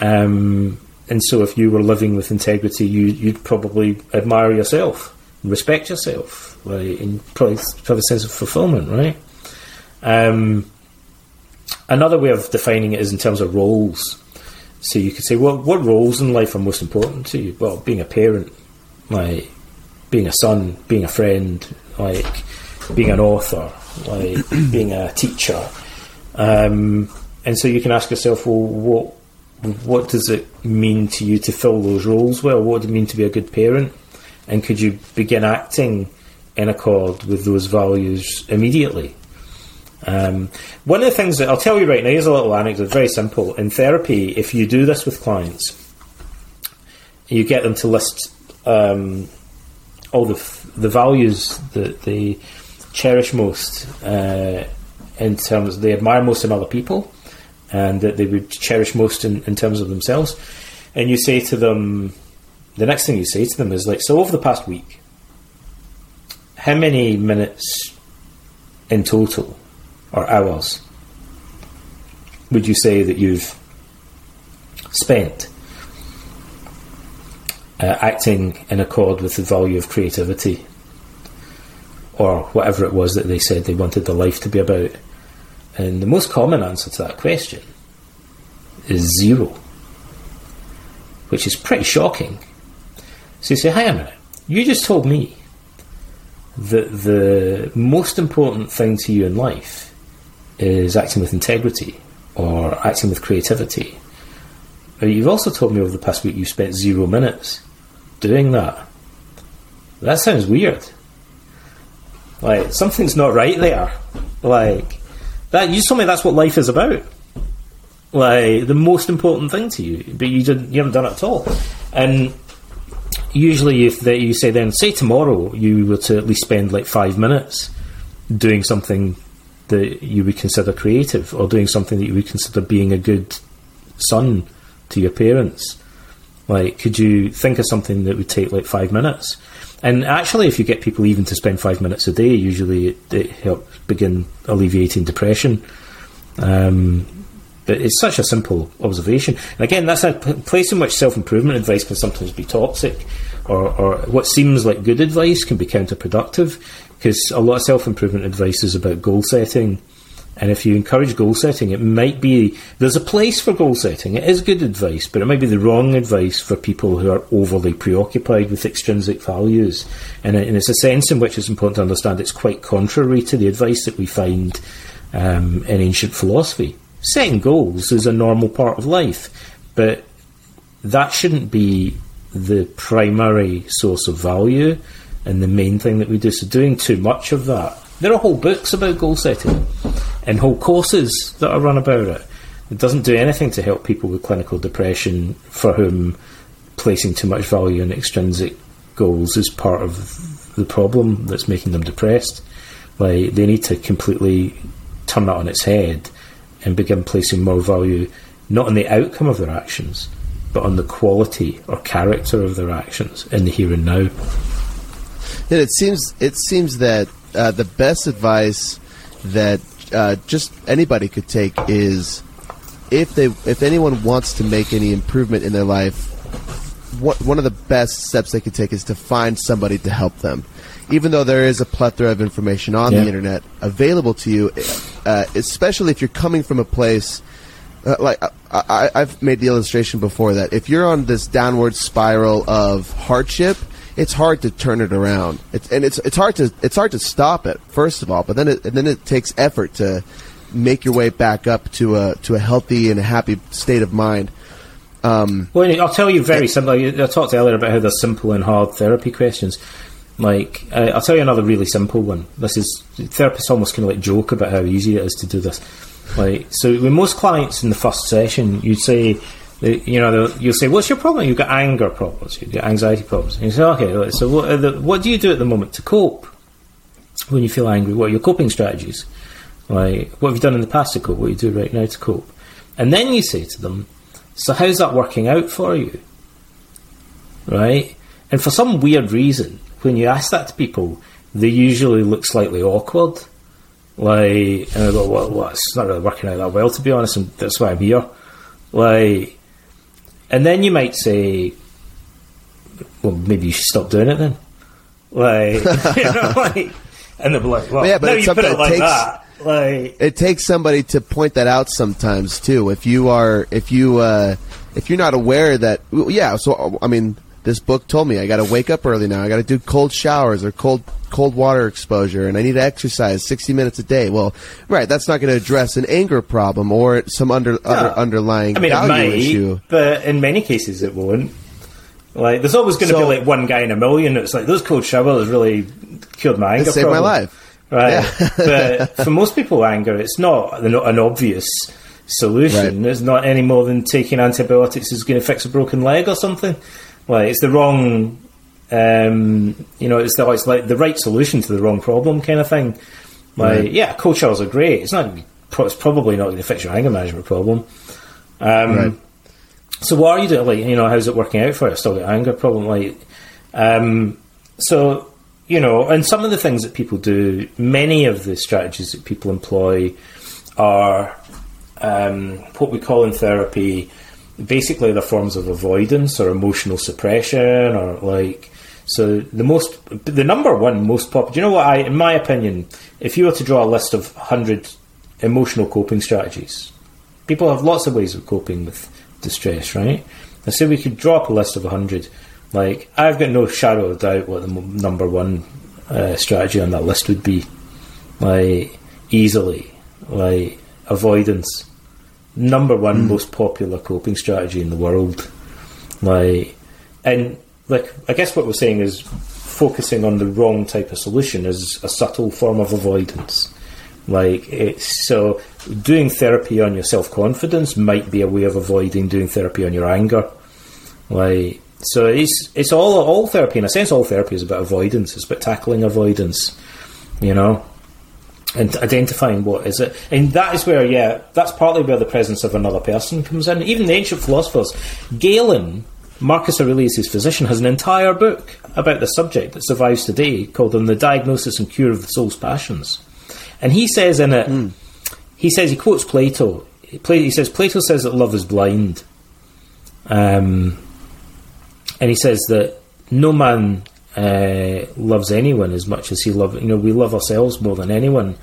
Um, and so, if you were living with integrity, you, would probably admire yourself, respect yourself, right, and probably have a sense of fulfillment, right? Um, another way of defining it is in terms of roles. So you could say, well, what roles in life are most important to you? Well, being a parent, like being a son, being a friend, like being an author, like being a teacher. Um, and so you can ask yourself, well, what what does it mean to you to fill those roles well? What does it mean to be a good parent? And could you begin acting in accord with those values immediately? Um, one of the things that I'll tell you right now is a little anecdote, very simple. In therapy, if you do this with clients, you get them to list um, all the f- the values that they cherish most uh, in terms they admire most in other people and that they would cherish most in, in terms of themselves. And you say to them, the next thing you say to them is like, so over the past week, how many minutes in total or hours would you say that you've spent uh, acting in accord with the value of creativity or whatever it was that they said they wanted their life to be about? And the most common answer to that question is zero, which is pretty shocking. So you say, hang a minute, you just told me that the most important thing to you in life is acting with integrity or acting with creativity. But you've also told me over the past week you spent zero minutes doing that. That sounds weird. Like something's not right there. Like that you told me that's what life is about. Like the most important thing to you, but you didn't you haven't done it at all. And usually, if they, you say then, say tomorrow, you were to at least spend like five minutes doing something that you would consider creative, or doing something that you would consider being a good son to your parents. Like, could you think of something that would take like five minutes? And actually, if you get people even to spend five minutes a day, usually it, it helps begin alleviating depression. Um, but it's such a simple observation. And again, that's a place in which self improvement advice can sometimes be toxic, or, or what seems like good advice can be counterproductive, because a lot of self improvement advice is about goal setting. And if you encourage goal setting, it might be there's a place for goal setting. It is good advice, but it might be the wrong advice for people who are overly preoccupied with extrinsic values. And, and it's a sense in which it's important to understand it's quite contrary to the advice that we find um, in ancient philosophy setting goals is a normal part of life, but that shouldn't be the primary source of value and the main thing that we do. So, doing too much of that. There are whole books about goal setting and whole courses that are run about it. It doesn't do anything to help people with clinical depression for whom placing too much value in extrinsic goals is part of the problem that's making them depressed. Like, they need to completely turn that on its head and begin placing more value not on the outcome of their actions, but on the quality or character of their actions in the here and now. And it seems it seems that uh, the best advice that uh, just anybody could take is if they if anyone wants to make any improvement in their life, what, one of the best steps they could take is to find somebody to help them. Even though there is a plethora of information on Yeah. the internet available to you, uh, especially if you're coming from a place uh, like I, I, I've made the illustration before that if you're on this downward spiral of hardship, it's hard to turn it around. It's, and it's it's hard to it's hard to stop it first of all, but then it and then it takes effort to make your way back up to a to a healthy and a happy state of mind. Um, Well, I'll tell you very simply. I talked earlier about how there's simple and hard therapy questions. Like, uh, I'll tell you another really simple one. This is therapists almost kind of like joke about how easy it is to do this. Like, so with most clients in the first session, you'd say, you know, you'll say, "What's your problem?" You've got anger problems, you've got anxiety problems. And you say, "Okay, so what, the, what do you do at the moment to cope when you feel angry? What are your coping strategies? Like, what have you done in the past to cope? What do you do right now to cope?" And then you say to them, "So how's that working out for you?" right? And for some weird reason, when you ask that to people, they usually look slightly awkward. Like, and I go, well, well, it's not really working out that well, to be honest, and that's why I'm here. Like, and then you might say, well, maybe you should stop doing it then. Like, you know, like, and they'll be like, well, Yeah, but now you put it like takes- that. Like, it takes somebody to point that out sometimes too. If you are, if you, uh, if you're not aware that, yeah. So I mean, this book told me I got to wake up early now. I got to do cold showers or cold cold water exposure, and I need to exercise 60 minutes a day. Well, right, that's not going to address an anger problem or some under, other underlying I mean, it value might, issue. but in many cases it won't. Like, there's always going to So- be like one guy in a million that's like, those cold showers really cured my anger. Saved my life. Right. Yeah. but for most people, anger, it's not an, an obvious solution. Right. It's not any more than taking antibiotics is going to fix a broken leg or something. Like, it's the wrong, um, you know, it's, the, it's like the right solution to the wrong problem kind of thing. Like, yeah, cold showers are great. It's not, it's probably not going to fix your anger management problem. Um, Right. so what are you doing? Like, you know, how's it working out for you? Still got anger problem, like, um, so you know, and some of the things that people do, many of the strategies that people employ are um, what we call in therapy, basically the forms of avoidance or emotional suppression, or like. So the most, the number one most popular. You know what I, in my opinion, if you were to draw a list of hundred emotional coping strategies, people have lots of ways of coping with distress, right? I say we could draw up a list of 100. Like, I've got no shadow of doubt what the number one uh, strategy on that list would be. Like, easily. Like, avoidance. Number one hmm. most popular coping strategy in the world. Like, and, like, I guess what we're saying is focusing on the wrong type of solution is a subtle form of avoidance. Like it's so doing therapy on your self confidence might be a way of avoiding doing therapy on your anger. Like so it's it's all all therapy in a sense. All therapy is about avoidance. It's about tackling avoidance. You know, and identifying what is it, and that is where yeah, that's partly where the presence of another person comes in. Even the ancient philosophers, Galen, Marcus Aurelius' physician, has an entire book about the subject that survives today called "On the Diagnosis and Cure of the Soul's Passions," and he says in it, mm. he says he quotes Plato. He says Plato says that love is blind, um, and he says that no man uh, loves anyone as much as he loves. You know, we love ourselves more than anyone,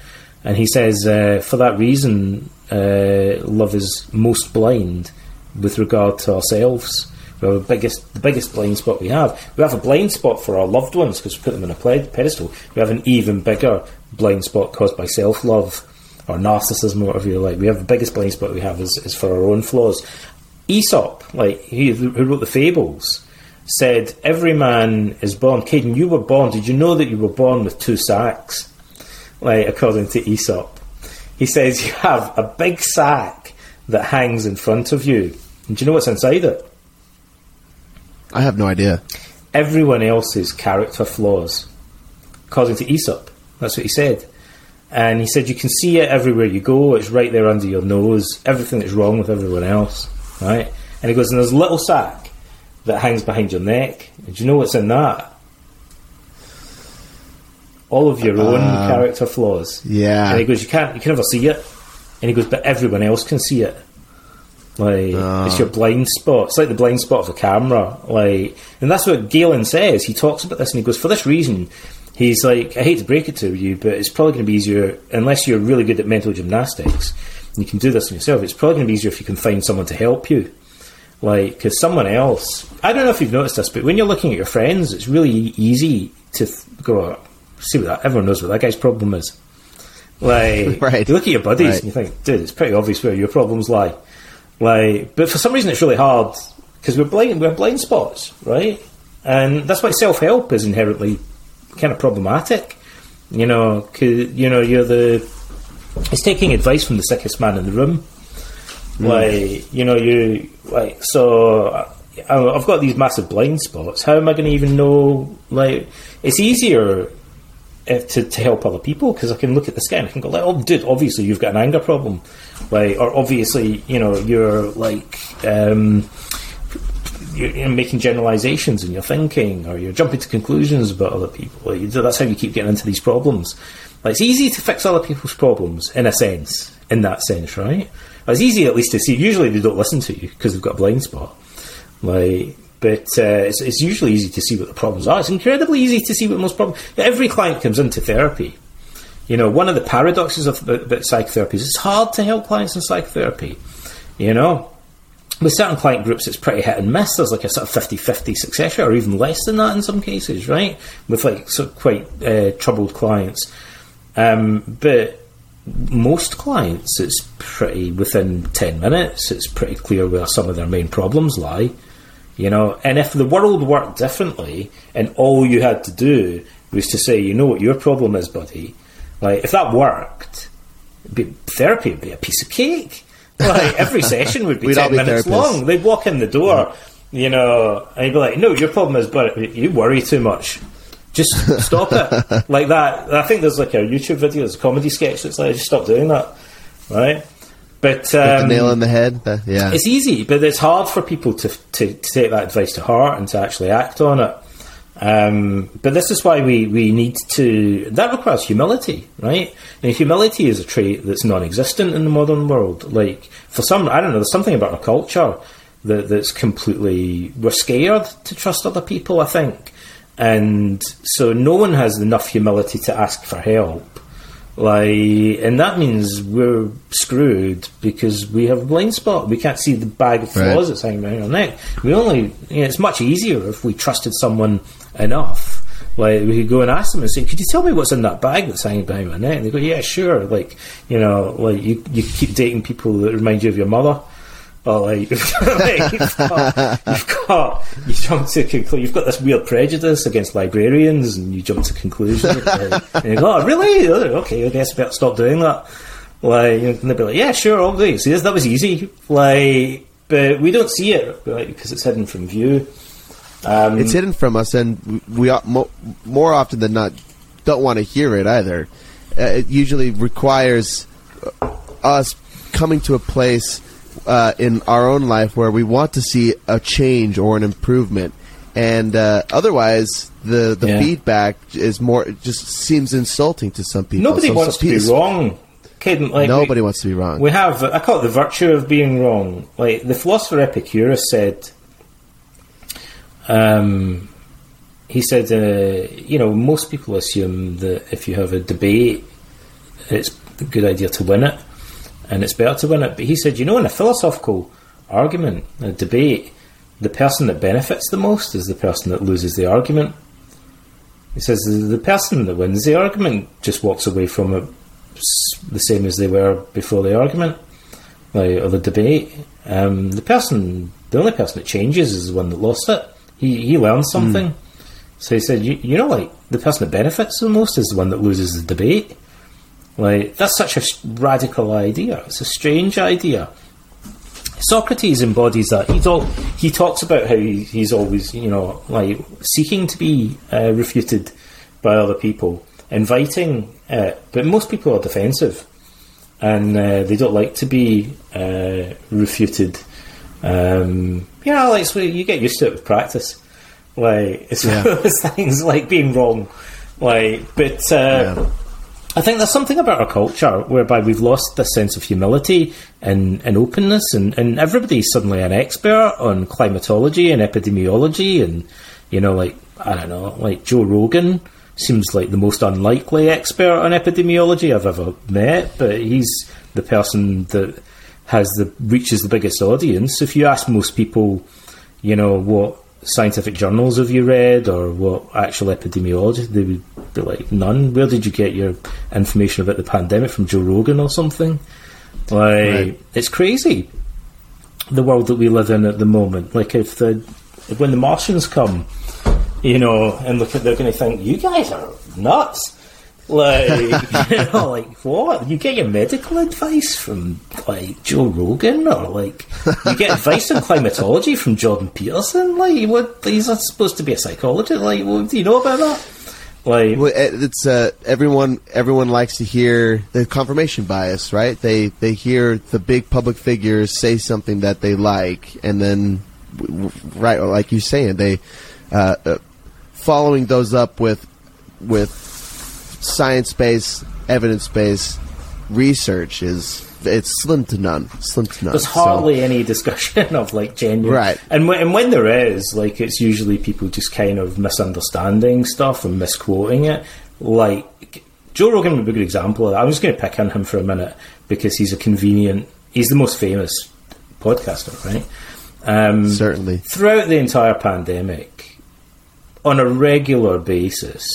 and he says uh, for that reason, uh, love is most blind with regard to ourselves. We have the biggest, the biggest blind spot we have. We have a blind spot for our loved ones because we put them on a pedestal. We have an even bigger blind spot caused by self-love or narcissism, or whatever you like. We have the biggest blind spot we have is, is for our own flaws. Aesop, like he who wrote the fables, said every man is born. Kaiden, you were born. Did you know that you were born with two sacks? Like according to Aesop, he says you have a big sack that hangs in front of you. And do you know what's inside it? I have no idea. Everyone else's character flaws, according to Aesop. That's what he said. And he said you can see it everywhere you go. It's right there under your nose. Everything that's wrong with everyone else, right? And he goes, and there's a little sack that hangs behind your neck. And do you know what's in that? All of your own uh, character flaws. Yeah. And he goes, you can't, you can never see it. And he goes, but everyone else can see it. Like uh. it's your blind spot. It's like the blind spot of a camera. Like, and that's what Galen says. He talks about this, and he goes, for this reason, he's like, I hate to break it to you, but it's probably going to be easier unless you're really good at mental gymnastics. You can do this on yourself. It's probably going to be easier if you can find someone to help you. Like, because someone else, I don't know if you've noticed this, but when you're looking at your friends, it's really easy to th- go, see what that, everyone knows what that guy's problem is. Like, right. you look at your buddies right. and you think, dude, it's pretty obvious where your problems lie. Like, but for some reason it's really hard because we're blind, we have blind spots, right? And that's why self help is inherently kind of problematic. You know, cause, you know, you're the, it's taking advice from the sickest man in the room Mm. Like you know, you like so. I've got these massive blind spots. How am I going to even know? Like, it's easier if, to, to help other people because I can look at the skin. I can go like, "Oh, dude, obviously you've got an anger problem," like, or obviously you know you're like um, you're, making generalizations in your thinking, or you're jumping to conclusions about other people. That's how you keep getting into these problems. Like, it's easy to fix other people's problems in a sense, in that sense, right? It's easy at least to see. Usually they don't listen to you because they've got a blind spot. Like, but uh, it's, it's, usually easy to see what the problems are. It's incredibly easy to see what most problems. Every client comes into therapy. You know, one of the paradoxes of about psychotherapy is it's hard to help clients in psychotherapy. You know, with certain client groups, it's pretty hit and miss. There's like a sort of 50 50 success rate, or even less than that in some cases, right? With like sort of quite uh, troubled clients. Um, but most clients, it's pretty within 10 minutes, it's pretty clear where some of their main problems lie. You know, and if the world worked differently and all you had to do was to say, you know what your problem is, buddy, like if that worked, be, therapy would be a piece of cake. Like every session would be 10 be minutes therapists. long. They'd walk in the door, yeah. you know, and you'd be like, no, your problem is, but you worry too much. Just stop it like that. I think there's like a YouTube video, there's a comedy sketch that's like, just stop doing that, right? But um, nail in the head. yeah, it's easy, but it's hard for people to, to, to take that advice to heart and to actually act on it. Um, but this is why we, we need to. That requires humility, right? And humility is a trait that's non-existent in the modern world. Like for some, I don't know. There's something about our culture that, that's completely. We're scared to trust other people. I think, and so no one has enough humility to ask for help. Like, and that means we're screwed because we have a blind spot. We can't see the bag of flaws right. that's hanging around our neck. We only, you know, it's much easier if we trusted someone enough. Like, we could go and ask them and say, "Could you tell me what's in that bag that's hanging behind my neck?" And they go, "Yeah, sure." Like, you know, like you, you keep dating people that remind you of your mother like, you've got, you've got, you jump to you've got this weird prejudice against librarians, and you jump to conclusions. and you go, oh, really? Oh, okay, I guess I better stop doing that. Like, and they'll be like, yeah, sure, I'll do. See, that was easy. Like, but we don't see it, because it's hidden from view. Um, it's hidden from us, and we more often than not don't want to hear it either. Uh, it usually requires uh, us coming to a place uh, in our own life where we want to see a change or an improvement, and uh, otherwise the the Yeah. feedback is more it just seems insulting to some people. nobody So wants some to be wrong. Kidding, like, Nobody we, wants to be wrong. We have, I call it the virtue of being wrong. Like the philosopher Epicurus said, um, he said, uh, you know, most people assume that if you have a debate, it's a good idea to win it, and it's better to win it. But he said, you know, in a philosophical argument, a debate, the person that benefits the most is the person that loses the argument. He says the person that wins the argument just walks away from it the same as they were before the argument, or the debate. Um, the person, the only person that changes is the one that lost it. He he learns something. So he said, you, you know, like the person that benefits the most is the one that loses the debate. Like that's such a radical idea. It's a strange idea. Socrates embodies that. He's all, he talks about how he, he's always, you know, like seeking to be uh, refuted by other people, inviting it. But most people are defensive, and uh, they don't like to be uh, refuted. Um, you know, like so you get used to it with practice. Like it's one of those things like being wrong. Like, but uh, Yeah. I think there's something about our culture whereby we've lost this sense of humility and, and openness, and, and everybody's suddenly an expert on climatology and epidemiology, and you know, like I don't know, like Joe Rogan seems like the most unlikely expert on epidemiology I've ever met, but he's the person that has the reaches the biggest audience. If you ask most people, you know, what scientific journals have you read or what actual epidemiology, they would be like, none. Where did you get your information about the pandemic from Joe Rogan or something? Like, Right. it's crazy the world that we live in at the moment. Like, if the when the Martians come, you know, and look at, they're going to think, you guys are nuts. Like, you know, like what? You get your medical advice from like Joe Rogan, or like you get advice on climatology from Jordan Peterson. Like, what? He's not supposed to be a psychologist. Like, what do you know about that? Like, Well, it's uh, everyone. Everyone likes to hear the confirmation bias, right? They they hear the big public figures say something that they like, and then, right, like you're saying, they uh, uh, following those up with with science based, evidence based research is it's slim to none. Slim to none. There's So- hardly any discussion of like genuine, Right. And when, and when there is, like, it's usually people just kind of misunderstanding stuff and misquoting it. Like Joe Rogan would be a good example of that. I'm just going to pick on him for a minute because he's a convenient. He's the most famous podcaster, right? Um, certainly. throughout the entire pandemic, on a regular basis,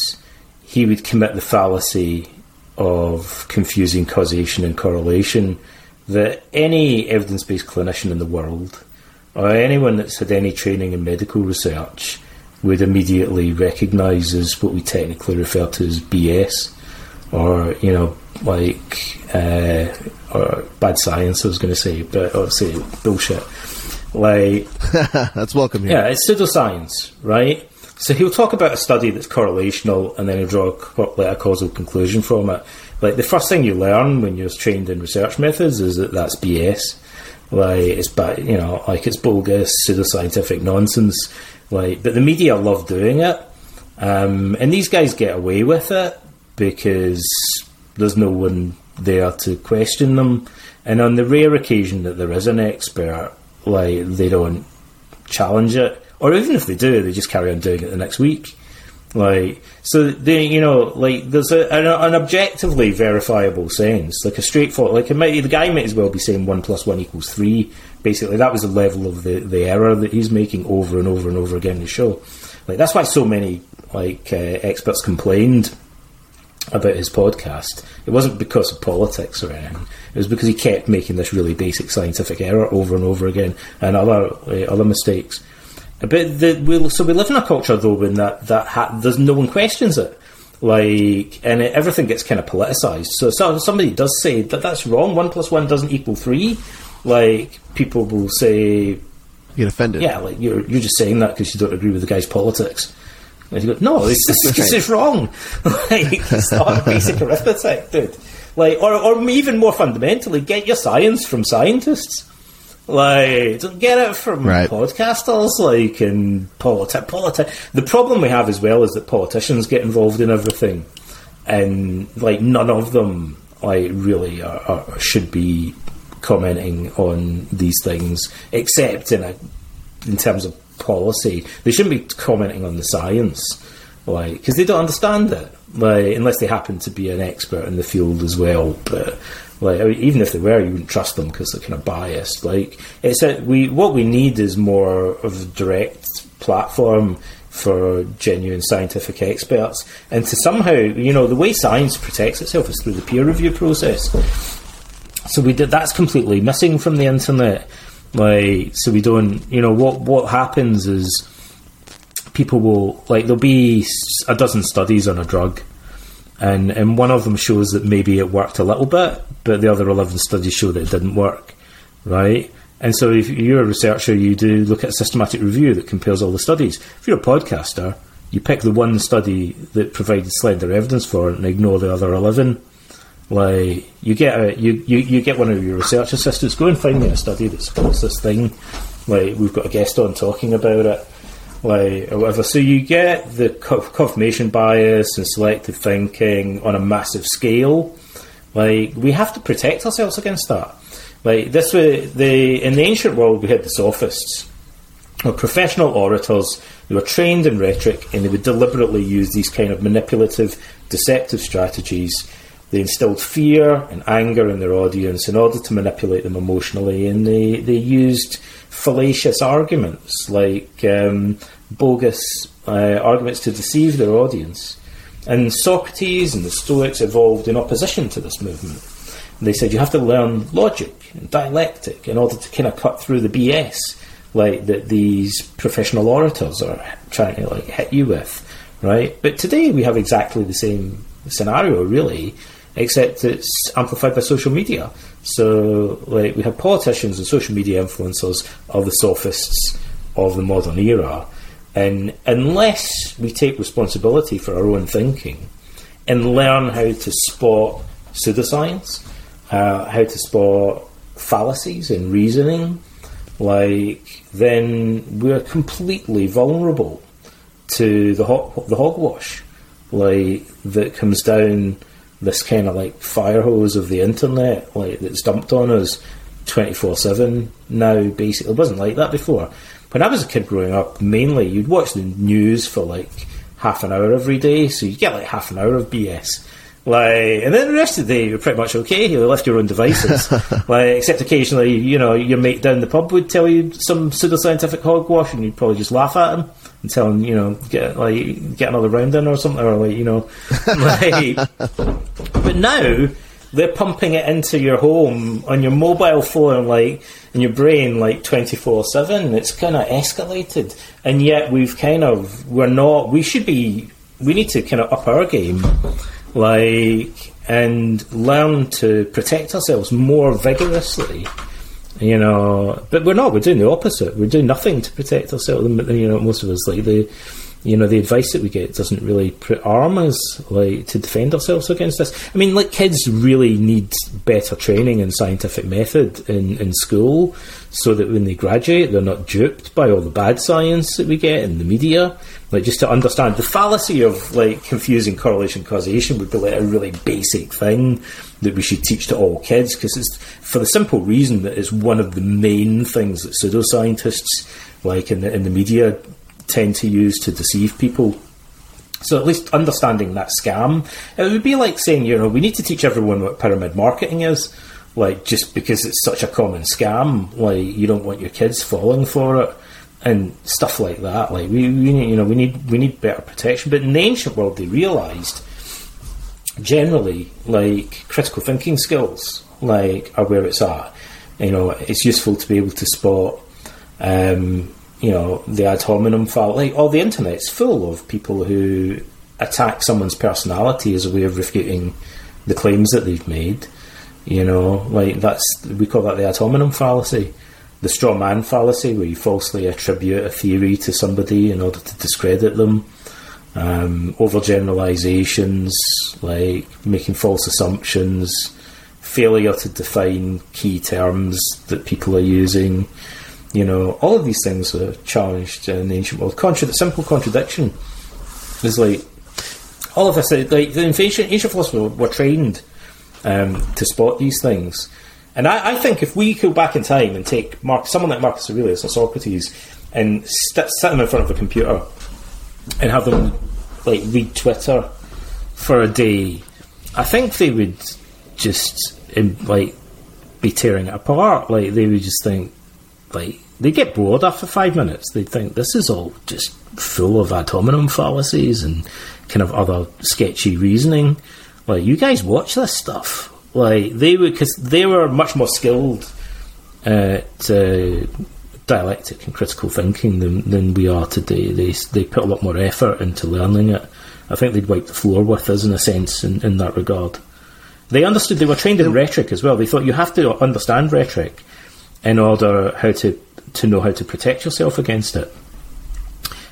he would commit the fallacy of confusing causation and correlation that any evidence based clinician in the world or anyone that's had any training in medical research would immediately recognise as what we technically refer to as BS or, you know, like, uh, or bad science, I was going to say, but or say bullshit. Like, That's welcome here. yeah, it's pseudoscience, right? So he'll talk about a study that's correlational, and then he'll draw a, like a causal conclusion from it. Like the first thing you learn when you're trained in research methods is that that's BS. Like it's ba- you know, like it's bogus, pseudoscientific nonsense. Like, but the media love doing it, um, and these guys get away with it because there's no one there to question them. And on the rare occasion that there is an expert, like they don't challenge it, or even if they do, they just carry on doing it the next week. Like so, they you know like there's a, an, an objectively verifiable sense, like a straightforward. Like the guy might as well be saying one plus one equals three. Basically, that was the level of the, the error that he's making over and over and over again in the show. Like that's why so many like uh, experts complained about his podcast. It wasn't because of politics or anything. It was because he kept making this really basic scientific error over and over again, and other uh, other mistakes. But the, we, so we live in a culture though when that that ha- there's no one questions it, like, and it, everything gets kind of politicized. So, so somebody does say that that's wrong. One plus one doesn't equal three. Like people will say, You get offended. Yeah, like you're you're just saying that because you don't agree with the guy's politics. And you go, no, this, this, this is wrong. like, it's not basic arithmetic, dude. Like, or, or even more fundamentally, get your science from scientists. Like, don't get it from Right. podcasters, like, and politi- politi- The problem we have as well is that politicians get involved in everything, and like none of them, like, really are, are, should be commenting on these things, except in a in terms of policy. They shouldn't be commenting on the science, like because they don't understand it. Like unless they happen to be an expert in the field as well. But like even if they were, you wouldn't trust them because they're kind of biased. Like it's a, we what we need is more of a direct platform for genuine scientific experts, and to somehow you know the way science protects itself is through the peer review process. So we did. That's completely missing from the internet. Like, so we don't. You know what? What happens is people will like there'll be a dozen studies on a drug, and and one of them shows that maybe it worked a little bit, but the other eleven studies show that it didn't work, right? And so if you're a researcher, you do look at a systematic review that compares all the studies. If you're a podcaster, you pick the one study that provided slender evidence for it and ignore the other eleven. Like you get a you, you, you get one of your research assistants go and find me a study that supports this thing. Like we've got a guest on talking about it, like or whatever. So you get the confirmation bias and selective thinking on a massive scale. Like we have to protect ourselves against that. Like this way, the in the ancient world we had the sophists, were professional orators who were trained in rhetoric and they would deliberately use these kind of manipulative, deceptive strategies. They instilled fear and anger in their audience in order to manipulate them emotionally, and they, they used fallacious arguments like um, bogus uh, arguments to deceive their audience. And Socrates and the Stoics evolved in opposition to this movement. They said you have to learn logic and dialectic in order to kind of cut through the BS like that these professional orators are trying to like hit you with, right? But today we have exactly the same scenario, really, except it's amplified by social media. So, like, we have politicians and social media influencers are the sophists of the modern era, and unless we take responsibility for our own thinking and learn how to spot pseudoscience, uh, how to spot fallacies in reasoning, like then we're completely vulnerable to the the hogwash, like that comes down this kind of like fire hose of the internet, like that's dumped on us twenty four seven now. Basically, it wasn't like that before. When I was a kid growing up, mainly you'd watch the news for like half an hour every day, so you get like half an hour of BS. Like, and then the rest of the day you're pretty much okay. You left your own devices, like except occasionally, you know, your mate down the pub would tell you some pseudoscientific hogwash, and you'd probably just laugh at him and tell him, you know, get like get another round in or something, or like you know, like. but now they're pumping it into your home on your mobile phone, like in your brain, like twenty four seven. It's kind of escalated, and yet we've kind of we're not. We should be. We need to kind of up our game, like and learn to protect ourselves more vigorously. You know, but we're not. We're doing the opposite. We're doing nothing to protect ourselves. You know, most of us like the, you know, the advice that we get doesn't really pr- arm us like to defend ourselves against this. I mean, like kids really need better training in scientific method in in school, so that when they graduate, they're not duped by all the bad science that we get in the media. Like just to understand the fallacy of like confusing correlation causation would be like a really basic thing that we should teach to all kids because it's for the simple reason that it's one of the main things that pseudoscientists like in the in the media tend to use to deceive people. So at least understanding that scam, it would be like saying, you know, we need to teach everyone what pyramid marketing is. Like just because it's such a common scam, like you don't want your kids falling for it and stuff like that. Like we, we need, you know, we need we need better protection. But in the ancient world, they realised generally like critical thinking skills like are where it's at. You know, it's useful to be able to spot. Um, you know, the ad hominem file, like all the internet's full of people who attack someone's personality as a way of refuting the claims that they've made. You know, like that's we call that the ad hominem fallacy. the straw man fallacy, where you falsely attribute a theory to somebody in order to discredit them, um, overgeneralizations, like making false assumptions, failure to define key terms that people are using. You know, all of these things are challenged in the ancient world. Contra- simple contradiction is like all of this. Like the ancient, ancient philosophers were trained um, to spot these things. And I, I, think if we go back in time and take Mark, someone like Marcus Aurelius or Socrates and st- sit them in front of a computer and have them like read Twitter for a day, I think they would just um, like be tearing it apart. Like they would just think like they get bored after five minutes. They think this is all just full of ad hominem fallacies and kind of other sketchy reasoning. Like you guys watch this stuff. Like they were because they were much more skilled at uh, dialectic and critical thinking than, than we are today. They they put a lot more effort into learning it. I think they'd wipe the floor with us in a sense in, in that regard. They understood they were trained in rhetoric as well. They thought you have to understand rhetoric in order how to to know how to protect yourself against it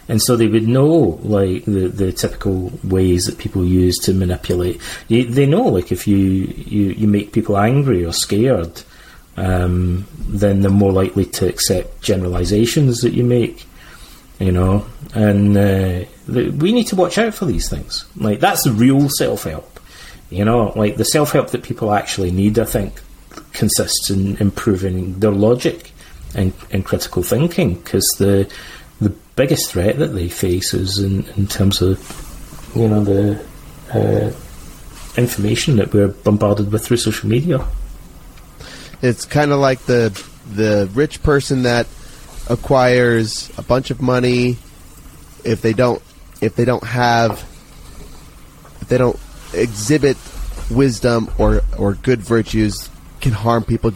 and so they would know like the, the typical ways that people use to manipulate. You, they know like if you, you, you make people angry or scared, um, then they're more likely to accept generalizations that you make. You know, and uh, the, we need to watch out for these things. Like that's the real self help. You know, like the self help that people actually need. I think consists in improving their logic and, and critical thinking because the the biggest threat that they face is in, in terms of you know the uh, information that we're bombarded with through social media. It's kind of like the the rich person that acquires a bunch of money if they don't if they don't have if they don't exhibit wisdom or or good virtues can harm people.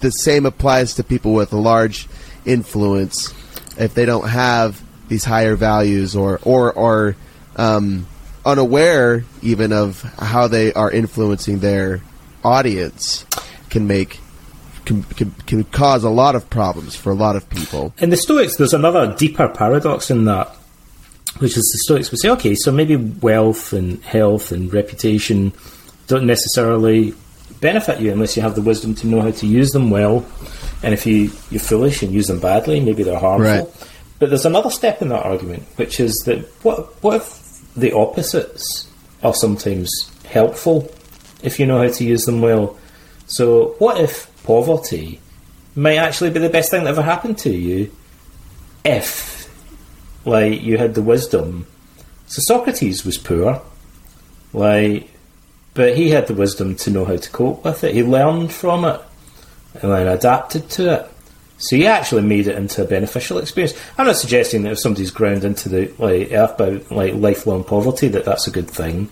The same applies to people with a large influence if they don't have these higher values or or or um, unaware even of how they are influencing their audience can make can, can, can cause a lot of problems for a lot of people. In the Stoics, there's another deeper paradox in that, which is the Stoics would say, okay, so maybe wealth and health and reputation don't necessarily benefit you unless you have the wisdom to know how to use them well and if you, you're foolish and use them badly, maybe they're harmful. Right. But there's another step in that argument, which is that what, what if the opposites are sometimes helpful if you know how to use them well? So, what if poverty might actually be the best thing that ever happened to you if, like, you had the wisdom? So, Socrates was poor, like, but he had the wisdom to know how to cope with it. He learned from it and then adapted to it. So he actually made it into a beneficial experience. I'm not suggesting that if somebody's ground into the like earthbound like lifelong poverty that that's a good thing.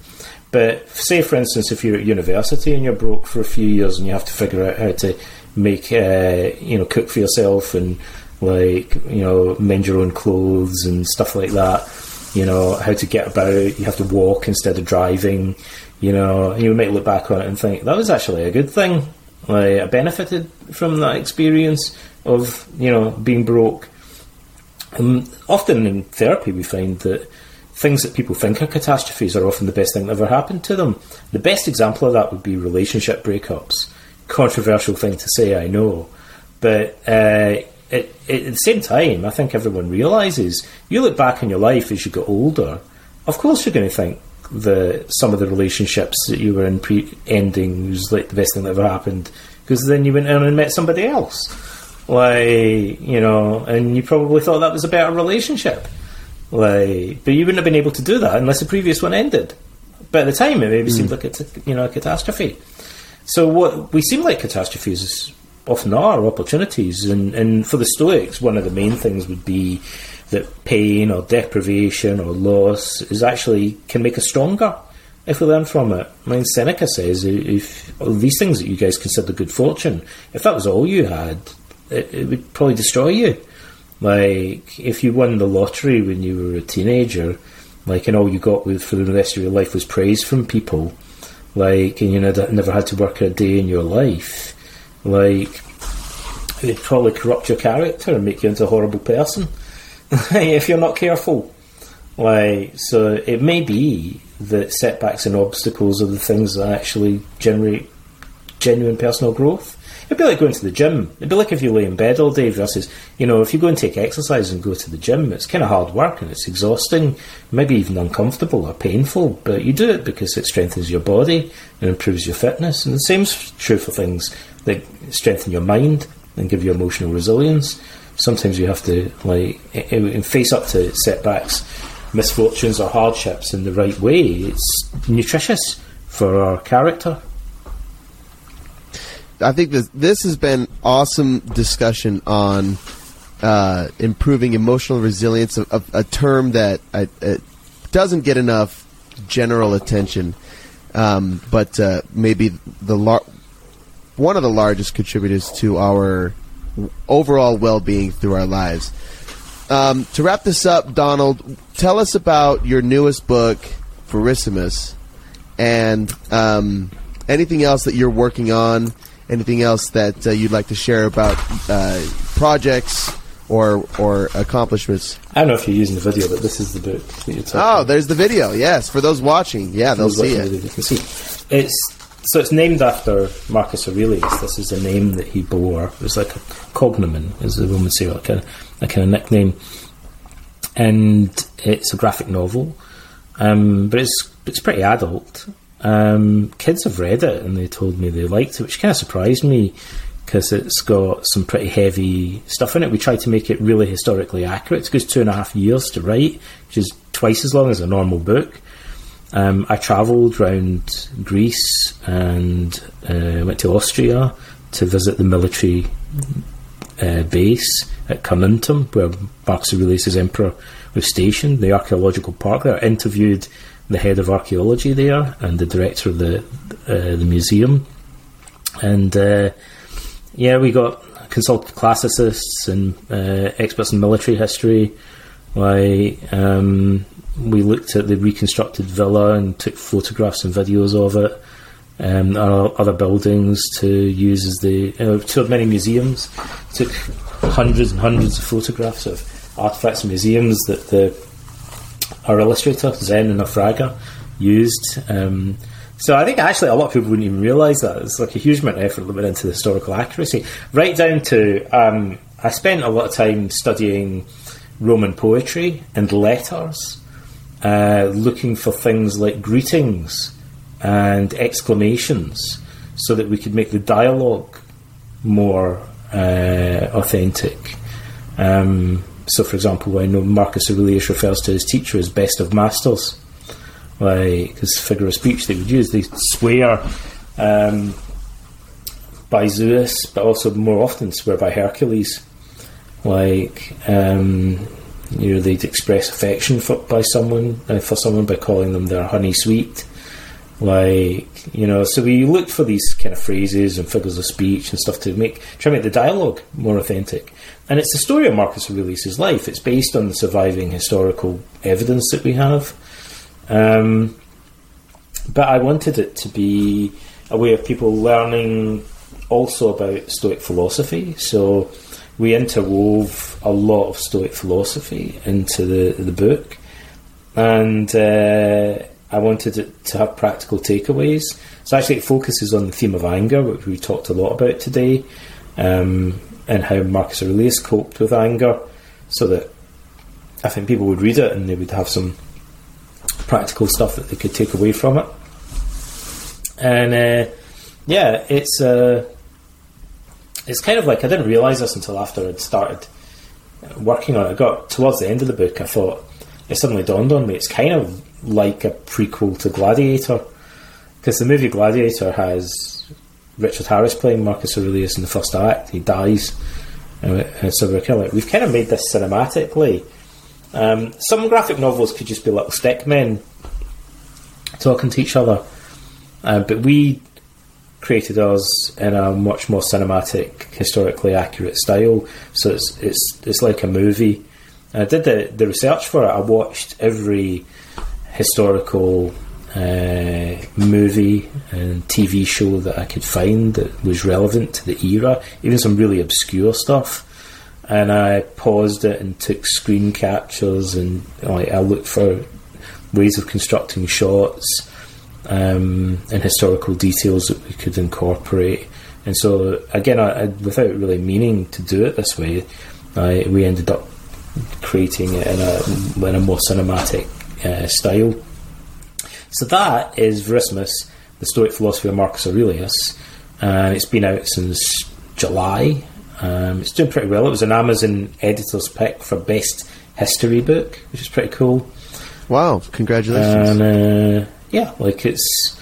But say, for instance, if you're at university and you're broke for a few years and you have to figure out how to make, uh, you know, cook for yourself and like, you know, mend your own clothes and stuff like that. You know, how to get about. You have to walk instead of driving. You know, you might look back on it and think that was actually a good thing. Like, I benefited from that experience of you know being broke. Um, often in therapy, we find that things that people think are catastrophes are often the best thing that ever happened to them. The best example of that would be relationship breakups. Controversial thing to say, I know, but uh, at, at the same time, I think everyone realizes you look back in your life as you get older. Of course, you're going to think the some of the relationships that you were in pre ending was like the best thing that ever happened because then you went in and met somebody else, like you know, and you probably thought that was a better relationship, like, but you wouldn't have been able to do that unless the previous one ended. But at the time, it maybe mm. seemed like it's a, you know a catastrophe. So what we seem like catastrophes often are opportunities, and, and for the Stoics, one of the main things would be that pain or deprivation or loss is actually can make us stronger if we learn from it. I mean, Seneca says if all these things that you guys consider good fortune, if that was all you had, it, it would probably destroy you. Like if you won the lottery when you were a teenager, like and all you got with for the rest of your life was praise from people, like and you never had to work a day in your life, like they probably corrupt your character and make you into a horrible person if you're not careful. Like, so it may be that setbacks and obstacles are the things that actually generate genuine personal growth. It'd be like going to the gym. It'd be like if you lay in bed all day versus, you know, if you go and take exercise and go to the gym, it's kind of hard work and it's exhausting, maybe even uncomfortable or painful, but you do it because it strengthens your body and improves your fitness. And the same's true for things that strengthen your mind and give you emotional resilience. Sometimes you have to, like, face up to setbacks, misfortunes, or hardships in the right way. It's nutritious for our character. I think this this has been awesome discussion on uh, improving emotional resilience, a, a, a term that I, doesn't get enough general attention, um, but uh, maybe the lar- one of the largest contributors to our overall well-being through our lives. Um, to wrap this up, Donald, tell us about your newest book, Verissimus, and um, anything else that you're working on anything else that uh, you'd like to share about uh, projects or or accomplishments? I don't know if you're using the video, but this is the book. oh, about. there's the video. Yes, for those watching, yeah, they'll see it. You can see it's so it's named after Marcus Aurelius. This is the name that he bore. It was like a cognomen, as the Romans say, like a, a kind of nickname. And it's a graphic novel, um, but it's it's pretty adult. Um, kids have read it and they told me they liked it, which kind of surprised me because it's got some pretty heavy stuff in it. We tried to make it really historically accurate. It goes two and a half years to write, which is twice as long as a normal book. Um, I travelled around Greece and uh, went to Austria to visit the military uh, base at Carnuntum, where Marcus Aurelius' emperor was stationed, the archaeological park there. I interviewed the head of archaeology there and the director of the uh, the museum, and uh, yeah, we got consulted classicists and uh, experts in military history. Why um, we looked at the reconstructed villa and took photographs and videos of it. Um, other buildings to use as the uh, toured many museums, took hundreds and hundreds of photographs of artifacts and museums that the our illustrator, Zé Nuno Fraga, used. Um, so I think actually a lot of people wouldn't even realise that. It's like a huge amount of effort that went into the historical accuracy. Right down to, um, I spent a lot of time studying Roman poetry and letters, uh, looking for things like greetings and exclamations so that we could make the dialogue more uh, authentic. Um, so, for example, I know Marcus Aurelius refers to his teacher as best of masters, like his figure of speech they would use. They swear um, by Zeus, but also more often swear by Hercules. Like, um, you know, they'd express affection for, by someone uh, for someone by calling them their honey sweet. Like, you know, so we looked for these kind of phrases and figures of speech and stuff to make try to make the dialogue more authentic. And it's the story of Marcus Aurelius' life. It's based on the surviving historical evidence that we have. Um, but I wanted it to be a way of people learning also about Stoic philosophy. So we interwove a lot of Stoic philosophy into the, the book. And uh, I wanted it to have practical takeaways. So actually, it focuses on the theme of anger, which we talked a lot about today. Um, and how Marcus Aurelius coped with anger, so that I think people would read it and they would have some practical stuff that they could take away from it. And uh, yeah, it's uh, it's kind of like I didn't realise this until after I'd started working on it. I got towards the end of the book, I thought it suddenly dawned on me. It's kind of like a prequel to Gladiator because the movie Gladiator has Richard Harris playing Marcus Aurelius in the first act. He dies, and so we're kind of like, we've kind of made this cinematically. Um, some graphic novels could just be little stick men talking to each other, uh, but we created us in a much more cinematic, historically accurate style. So it's it's it's like a movie. I did the the research for it. I watched every historical uh, movie and TV show that I could find that was relevant to the era, even some really obscure stuff. And I paused it and took screen captures, and like, I looked for ways of constructing shots um, and historical details that we could incorporate. And so, again, I, I, without really meaning to do it this way, I, we ended up creating it in a, in a more cinematic uh, style. So that is Verissimus, the Stoic philosophy of Marcus Aurelius, and it's been out since July. Um, it's doing pretty well. It was an Amazon editor's pick for best history book, which is pretty cool. Wow! Congratulations. And uh, yeah, like it's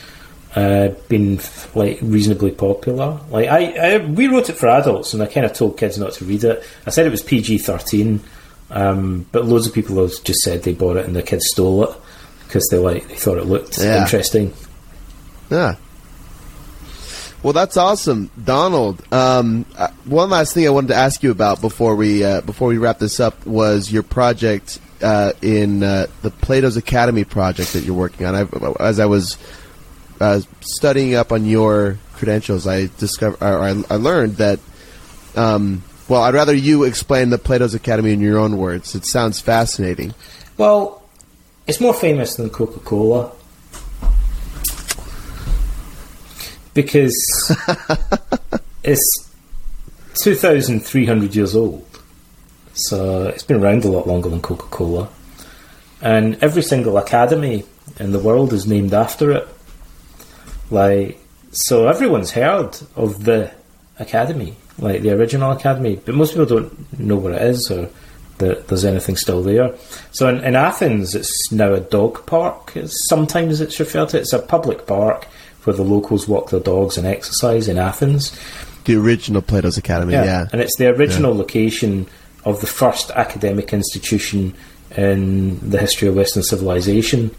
uh, been like reasonably popular. Like I, I, we wrote it for adults, and I kind of told kids not to read it. I said it was PG thirteen, um, but loads of people have just said they bought it and the kids stole it because they like they thought it looked Yeah. interesting. Yeah. Well, that's awesome, Donald. Um, uh, one last thing I wanted to ask you about before we uh, before we wrap this up was your project uh, in uh, the Plato's Academy project that you're working on. I've, as I was uh, studying up on your credentials, I discovered or I, I learned that. Um, well, I'd rather you explain the Plato's Academy in your own words. It sounds fascinating. Well, it's more famous than Coca Cola because it's 2,300 years old. So it's been around a lot longer than Coca Cola. And every single academy in the world is named after it. Like, so everyone's heard of the academy, like the original academy, but most people don't know what it is or that there's anything still there. So in, in Athens, it's now a dog park. It's, sometimes it's referred to. It's a public park where the locals walk their dogs and exercise in Athens. The original Plato's Academy, yeah. And it's the original location of the first academic institution in the history of Western civilization.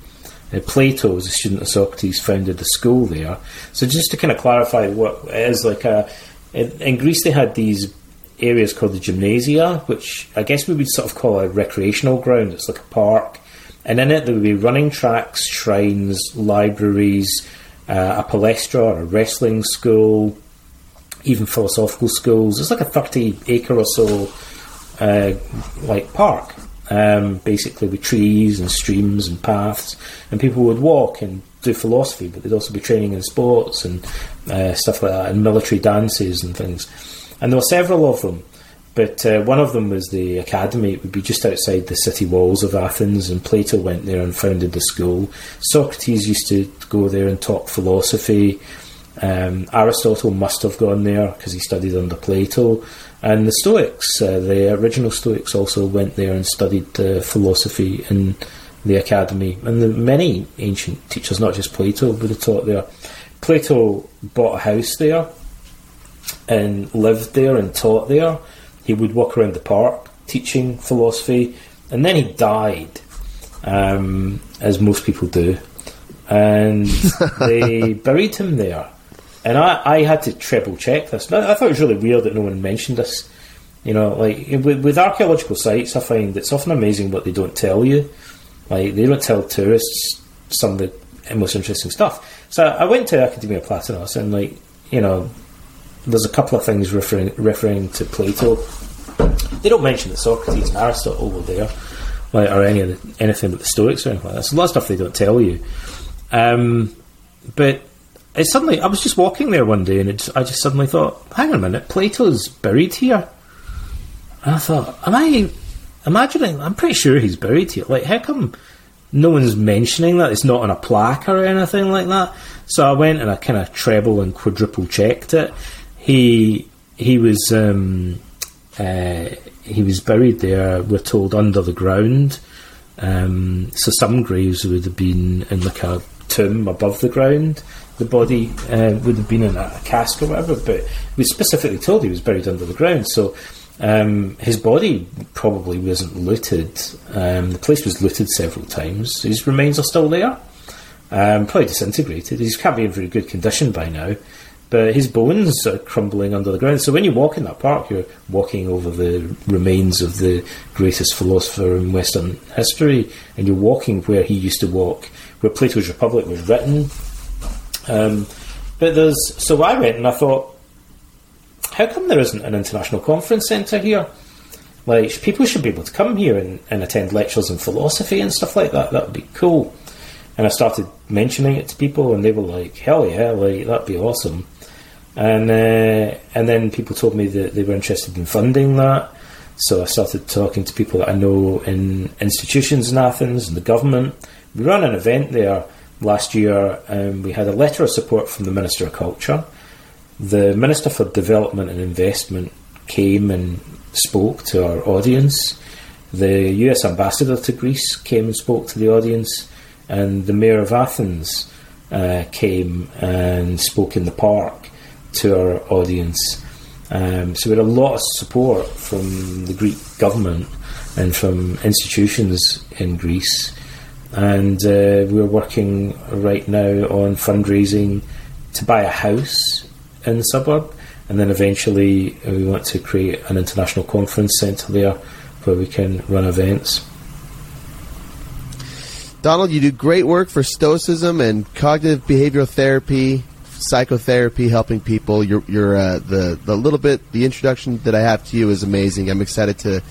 Uh, Plato, as a student of Socrates, founded the school there. So just to kind of clarify what is like a in, in Greece they had these areas called the gymnasia, which I guess we would sort of call a recreational ground. It's like a park, and in it there would be running tracks, shrines, libraries, uh, a palestra, or a wrestling school, even philosophical schools. It's like a thirty acre or so uh, like park, um, basically with trees and streams and paths, and people would walk and do philosophy, but they'd also be training in sports and uh, stuff like that, and military dances and things. And there were several of them, but uh, one of them was the academy. It would be just outside the city walls of Athens, and Plato went there and founded the school. Socrates used to go there and talk philosophy. Um, Aristotle must have gone there because he studied under Plato. And the Stoics, uh, the original Stoics, also went there and studied uh, philosophy in the academy. And the, many ancient teachers, not just Plato, would have taught there. Plato bought a house there and lived there and taught there. He would walk around the park teaching philosophy, and then he died, um, as most people do. And they buried him there. And I, I had to treble check this. I thought it was really weird that no one mentioned this. You know, like with, with archaeological sites, I find it's often amazing what they don't tell you. Like they don't tell tourists some of the most interesting stuff. So I went to Academia Platonis, and like you know, there's a couple of things referring referring to Plato. They don't mention that Socrates and Aristotle were there, like or any of the, anything but the Stoics or anything like that. A lot of stuff they don't tell you. Um, but it suddenly, I was just walking there one day, and it, I just suddenly thought, hang on a minute, Plato's buried here. And I thought, am I imagining? I'm pretty sure he's buried here. Like, how come no one's mentioning that? It's not on a plaque or anything like that. So I went and I kind of treble and quadruple checked it. He he was um, uh, he was buried there. We're told under the ground. Um, so some graves would have been in like a tomb above the ground. The body uh, would have been in a cask or whatever, but we specifically told he was buried under the ground. So um, his body probably wasn't looted. Um, the place was looted several times. His remains are still there. Um, probably disintegrated. He can't be in very good condition by now. But his bones are crumbling under the ground. So when you walk in that park, you're walking over the remains of the greatest philosopher in Western history, and you're walking where he used to walk where Plato's Republic was written. Um, but there's so I went and I thought, how come there isn't an international conference centre here? Like people should be able to come here and, and attend lectures in philosophy and stuff like that. That would be cool. And I started mentioning it to people, and they were like, "Hell yeah, like that'd be awesome." And uh, and then people told me that they were interested in funding that. So I started talking to people that I know in institutions in Athens and the government. We ran an event there last year, and we had a letter of support from the Minister of Culture. The Minister for Development and Investment came and spoke to our audience. The US Ambassador to Greece came and spoke to the audience, and the Mayor of Athens uh, came and spoke in the park to our audience. Um, so we had a lot of support from the Greek government and from institutions in Greece. And uh, we're working right now on fundraising to buy a house in the suburb. And then eventually uh, we want to create an international conference centre there where we can run events. Donald, you do great work for Stoicism and cognitive behavioral therapy, psychotherapy, helping people. You're, uh, the the little bit the introduction that I have to you is amazing. I'm excited to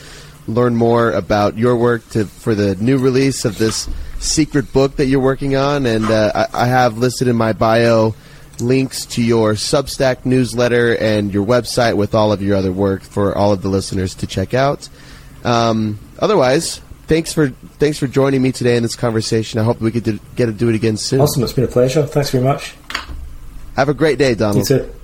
learn more about your work to for the new release of this secret book that you're working on, and uh, I, I have listed in my bio links to your Substack newsletter and your website with all of your other work for all of the listeners to check out. Um, otherwise, thanks for thanks for joining me today in this conversation. I hope we could do, get to do it again soon. Awesome, it's been a pleasure. Thanks very much. Have a great day, Donald. You too.